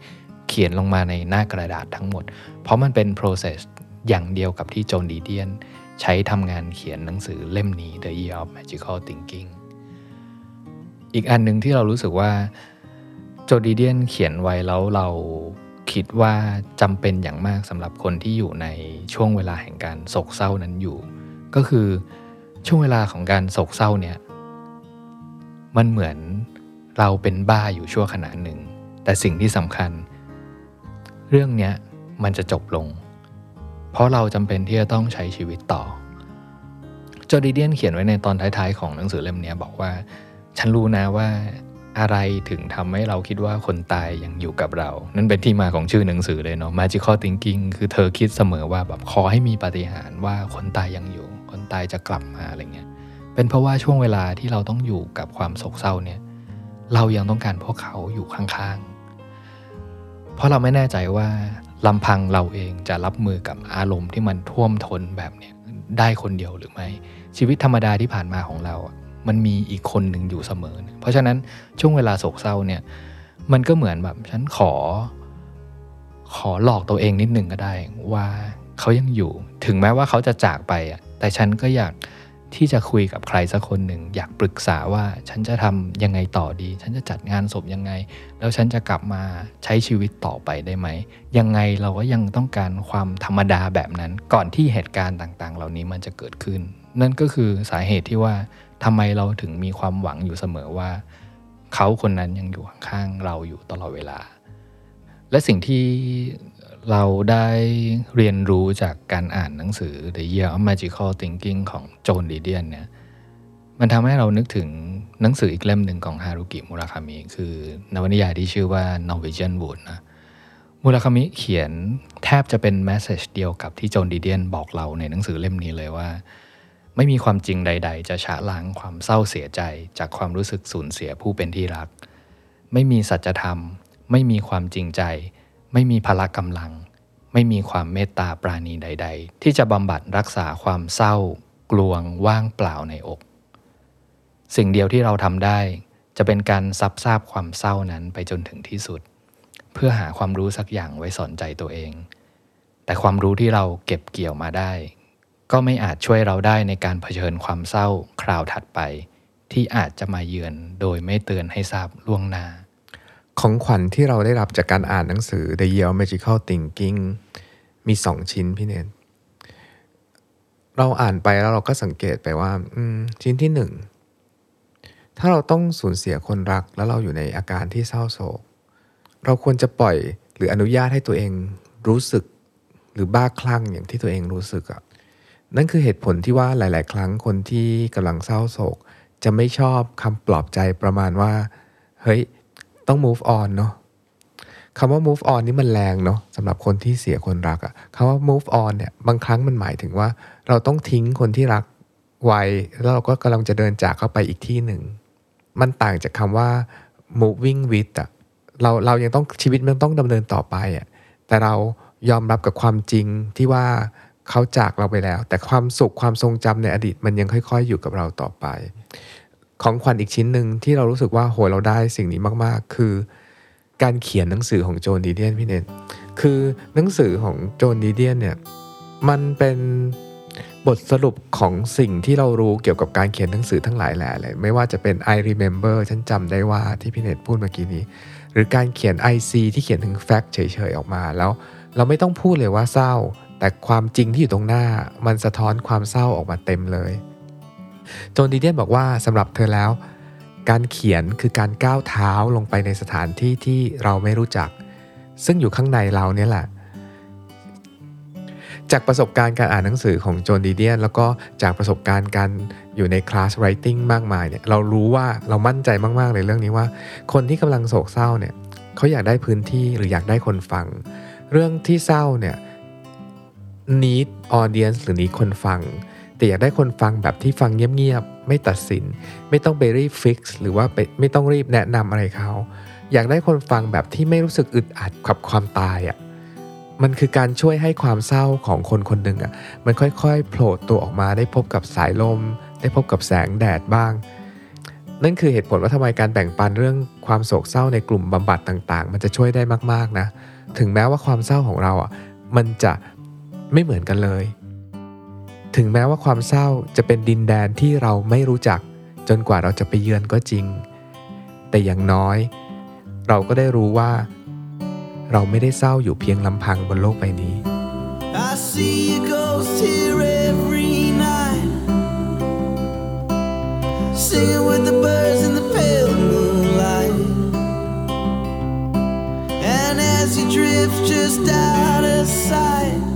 เขียนลงมาในหน้ากระดาษทั้งหมด เพราะมันเป็น process อย่างเดียวกับที่โจนดีเดียน ใช้ทำงานเขียนหนังสือเล่มนี้ The Year of Magical Thinking อีกอันหนึ่งที่เรารู้สึกว่าโจดีเดียนเขียนไว้แล้วเราคิดว่าจำเป็นอย่างมากสำหรับคนที่อยู่ในช่วงเวลาแห่งการโศกเศร้านั้นอยู่ ก็คือ ช่วงเวลาของการโศกเศร้าเนี่ยมันเหมือนเราเป็นบ้าอยู่ชั่วขณะหนึ่ง แต่สิ่งที่สำคัญ เรื่องนี้มันจะจบลง เพราะเราจำเป็นที่จะต้องใช้ชีวิตต่อจอร์ดิเดียนเขียนไว้ในตอนท้ายๆ ของหนังสือเล่มนี้บอกว่า ฉันรู้นะว่าอะไรถึงทำให้เราคิดว่าคนตายยังอยู่กับเรา นั่นเป็นที่มาของชื่อหนังสือเลยเนาะ Magical Thinking คือเธอคิดเสมอว่าแบบขอให้มีปาฏิหาริย์ว่าคนตายยังอยู่ คนตายจะกลับมาอะไรเงี้ยเป็นเพราะว่าช่วงเวลาที่เราต้องอยู่กับความโศกเศร้าเนี่ยเรายังต้องการพวกเขาอยู่ข้างๆ เพราะเราไม่แน่ใจว่าลำพังเราเองจะรับมือกับอารมณ์ที่มันท่วมท้นแบบเนี้ยได้คนเดียวหรือไม่ ชีวิตธรรมดาที่ผ่านมาของเรา มันมีอีกคนหนึ่งอยู่เสมอ เพราะฉะนั้นช่วงเวลาโศกเศร้าเนี่ยมันก็เหมือนแบบฉันขอ ขอหลอกตัวเองนิดหนึ่งก็ได้ว่าเขายังอยู่ ถึงแม้ว่าเขาจะจากไปอะ แต่ฉันก็อยากที่จะคุยกับใครสักคนหนึ่ง อยากปรึกษาว่าฉันจะทำยังไงต่อดี ฉันจะจัดงานศพยังไง แล้วฉันจะกลับมาใช้ชีวิตต่อไปได้ไหม ยังไงเราก็ยังต้องการความธรรมดาแบบนั้น ก่อนที่เหตุการณ์ต่าง ๆ เหล่านี้มันจะเกิดขึ้น นั่นก็คือสาเหตุที่ว่าทำไมเราถึงมีความหวังอยู่เสมอว่า เขาคนนั้นยังอยู่ข้างๆเราอยู่ตลอดเวลา และสิ่งที่ เราได้เรียนรู้จากการอ่านหนังสือ The Year of Magical Thinking ของโจนดีเดียนเนี่ยมันทำให้เรานึกถึงหนังสืออีกเล่มหนึ่งของฮารุกิมุราคามิคือนวนิยายที่ชื่อว่า Norwegian Wood นะมุราคามิเขียนแทบจะเป็นแมสเซจเดียวกับที่โจนดีเดียนบอกเราในหนังสือเล่มนี้เลยว่า ไม่มีความจริงใด ๆ จะชะล้างความเศร้าเสียใจจากความรู้สึกสูญเสียผู้เป็นที่รัก ไม่มีสัจธรรม ไม่มีความจริงใจ ไม่มีพละกำลัง ไม่มีความเมตตาปราณีใด ๆ ที่จะบำบัดรักษาความเศร้า กลวง ว่างเปล่าในอก สิ่งเดียวที่เราทำได้ จะเป็นการซับซาบความเศร้านั้นไปจนถึงที่สุด เพื่อหาความรู้สักอย่างไว้สอนใจตัวเอง แต่ความรู้ที่เราเก็บเกี่ยวมาได้ ก็ไม่อาจช่วยเราได้ในการเผชิญความเศร้าคราวถัดไป ที่อาจจะมาเยือนโดยไม่เตือนให้ทราบล่วงหน้า ของขวัญที่เราได้รับจากการอ่านหนังสือ The Year of Magical Thinking มีสองชิ้นพี่เนนเราอ่านไปแล้วเราก็สังเกตไปว่าชิ้นที่หนึ่งถ้าเราต้องสูญเสียคนรักแล้วเราอยู่ในอาการที่เศร้าโศก เราควรจะปล่อยหรืออนุญาตให้ตัวเองรู้สึกหรือบ้าคลั่งอย่างที่ตัวเองรู้สึกอะนั่นคือเหตุผลที่ว่าหลาย ๆ ครั้งคนที่กำลังเศร้าโศก จะไม่ชอบคำปลอบใจประมาณว่า เฮ้ย ต้อง move on เนาะคำว่า move on นี่มันแรงเนาะสำหรับคนที่เสียคนรักอะคำว่า move on เนี่ยบางครั้งมันหมายถึงว่า เราต้องทิ้งคนที่รักไว้แล้วเราก็กำลังจะเดินจากเขาไปอีกที่หนึ่ง มันต่างจากคำว่า moving with อะเราเรายังต้องชีวิตมันต้องดำเนินต่อไปอะแต่เรายอมรับกับความจริงที่ว่าเขาจากเราไปแล้ว แต่ความสุขความทรงจำในอดีตมันยังค่อย ๆ อยู่กับเราต่อไป ของขวัญอีกชิ้นหนึ่งที่เรารู้สึกว่าโหเราได้สิ่งนี้มากๆ คือ การเขียนหนังสือของโจนดีเดียนพี่เนนคือหนังสือของโจนดีเดียนเนี่ยมันเป็นบทสรุปของสิ่งที่เรารู้เกี่ยวกับการเขียนหนังสือทั้งหลายแหล่เลยไม่ว่าจะเป็น I remember ฉันจำได้ว่าที่พี่เนตพูดเมื่อกี้นี้ หรือการเขียน IC ที่เขียนถึงแฟกต์เฉยๆออกมาแล้ว เราไม่ต้องพูดเลยว่าเศร้า แต่ความจริงที่อยู่ตรงหน้า มันสะท้อนความเศร้าออกมาเต็มเลย โจนดีเดียนบอกว่าสำหรับเธอแล้ว การเขียนคือการก้าวเท้าลงไปในสถานที่ที่เราไม่รู้จัก ซึ่งอยู่ข้างในเราเนี่ยแหละ จากประสบการณ์การอ่านหนังสือของโจนดีเดียนแล้วก็จากประสบการณ์การอยู่ในคลาสไรติงมากมายเนี่ยเรารู้ว่าเรามั่นใจมากๆเลยเรื่องนี้ว่า คนที่กำลังโศกเศร้าเนี่ยเขาอยากได้พื้นที่หรืออยากได้คนฟัง เรื่องที่เศร้าเนี่ย need audience หรือ need คนฟัง แต่อยากได้คนฟังแบบที่ฟังเงียบๆไม่ตัดสิน ไม่ต้องไปรีบฟิกซ์หรือว่าไปไม่ต้องรีบแนะนำอะไรเขาอยากได้คนฟังแบบที่ไม่รู้สึกอึดอัดกับความตายอะ่ะมันคือการช่วยให้ความเศร้าของคนคนหนึ่งอะ่ะมันค่อยๆโผล่ตัวออกมาได้พบกับสายลม ได้พบกับแสงแดดบ้าง นั่นคือเหตุผลว่าทำไมการแบ่งปันเรื่องความโศกเศร้าในกลุ่มบำบัดต่างๆ มันจะช่วยได้มากๆนะ ถึงแม้ว่าความเศร้าของเราอะมันจะไม่เหมือนกันเลย ถึงแม้ว่าความเศร้าจะเป็นดินแดนที่เราไม่รู้จัก จนกว่าเราจะไปเยือนก็จริง แต่อย่างน้อย เราก็ได้รู้ว่า เราไม่ได้เศร้าอยู่เพียงลำพังบนโลกใบนี้ I see a ghost here every night Singing with the birds in the pale moonlight And as you drift just out of sight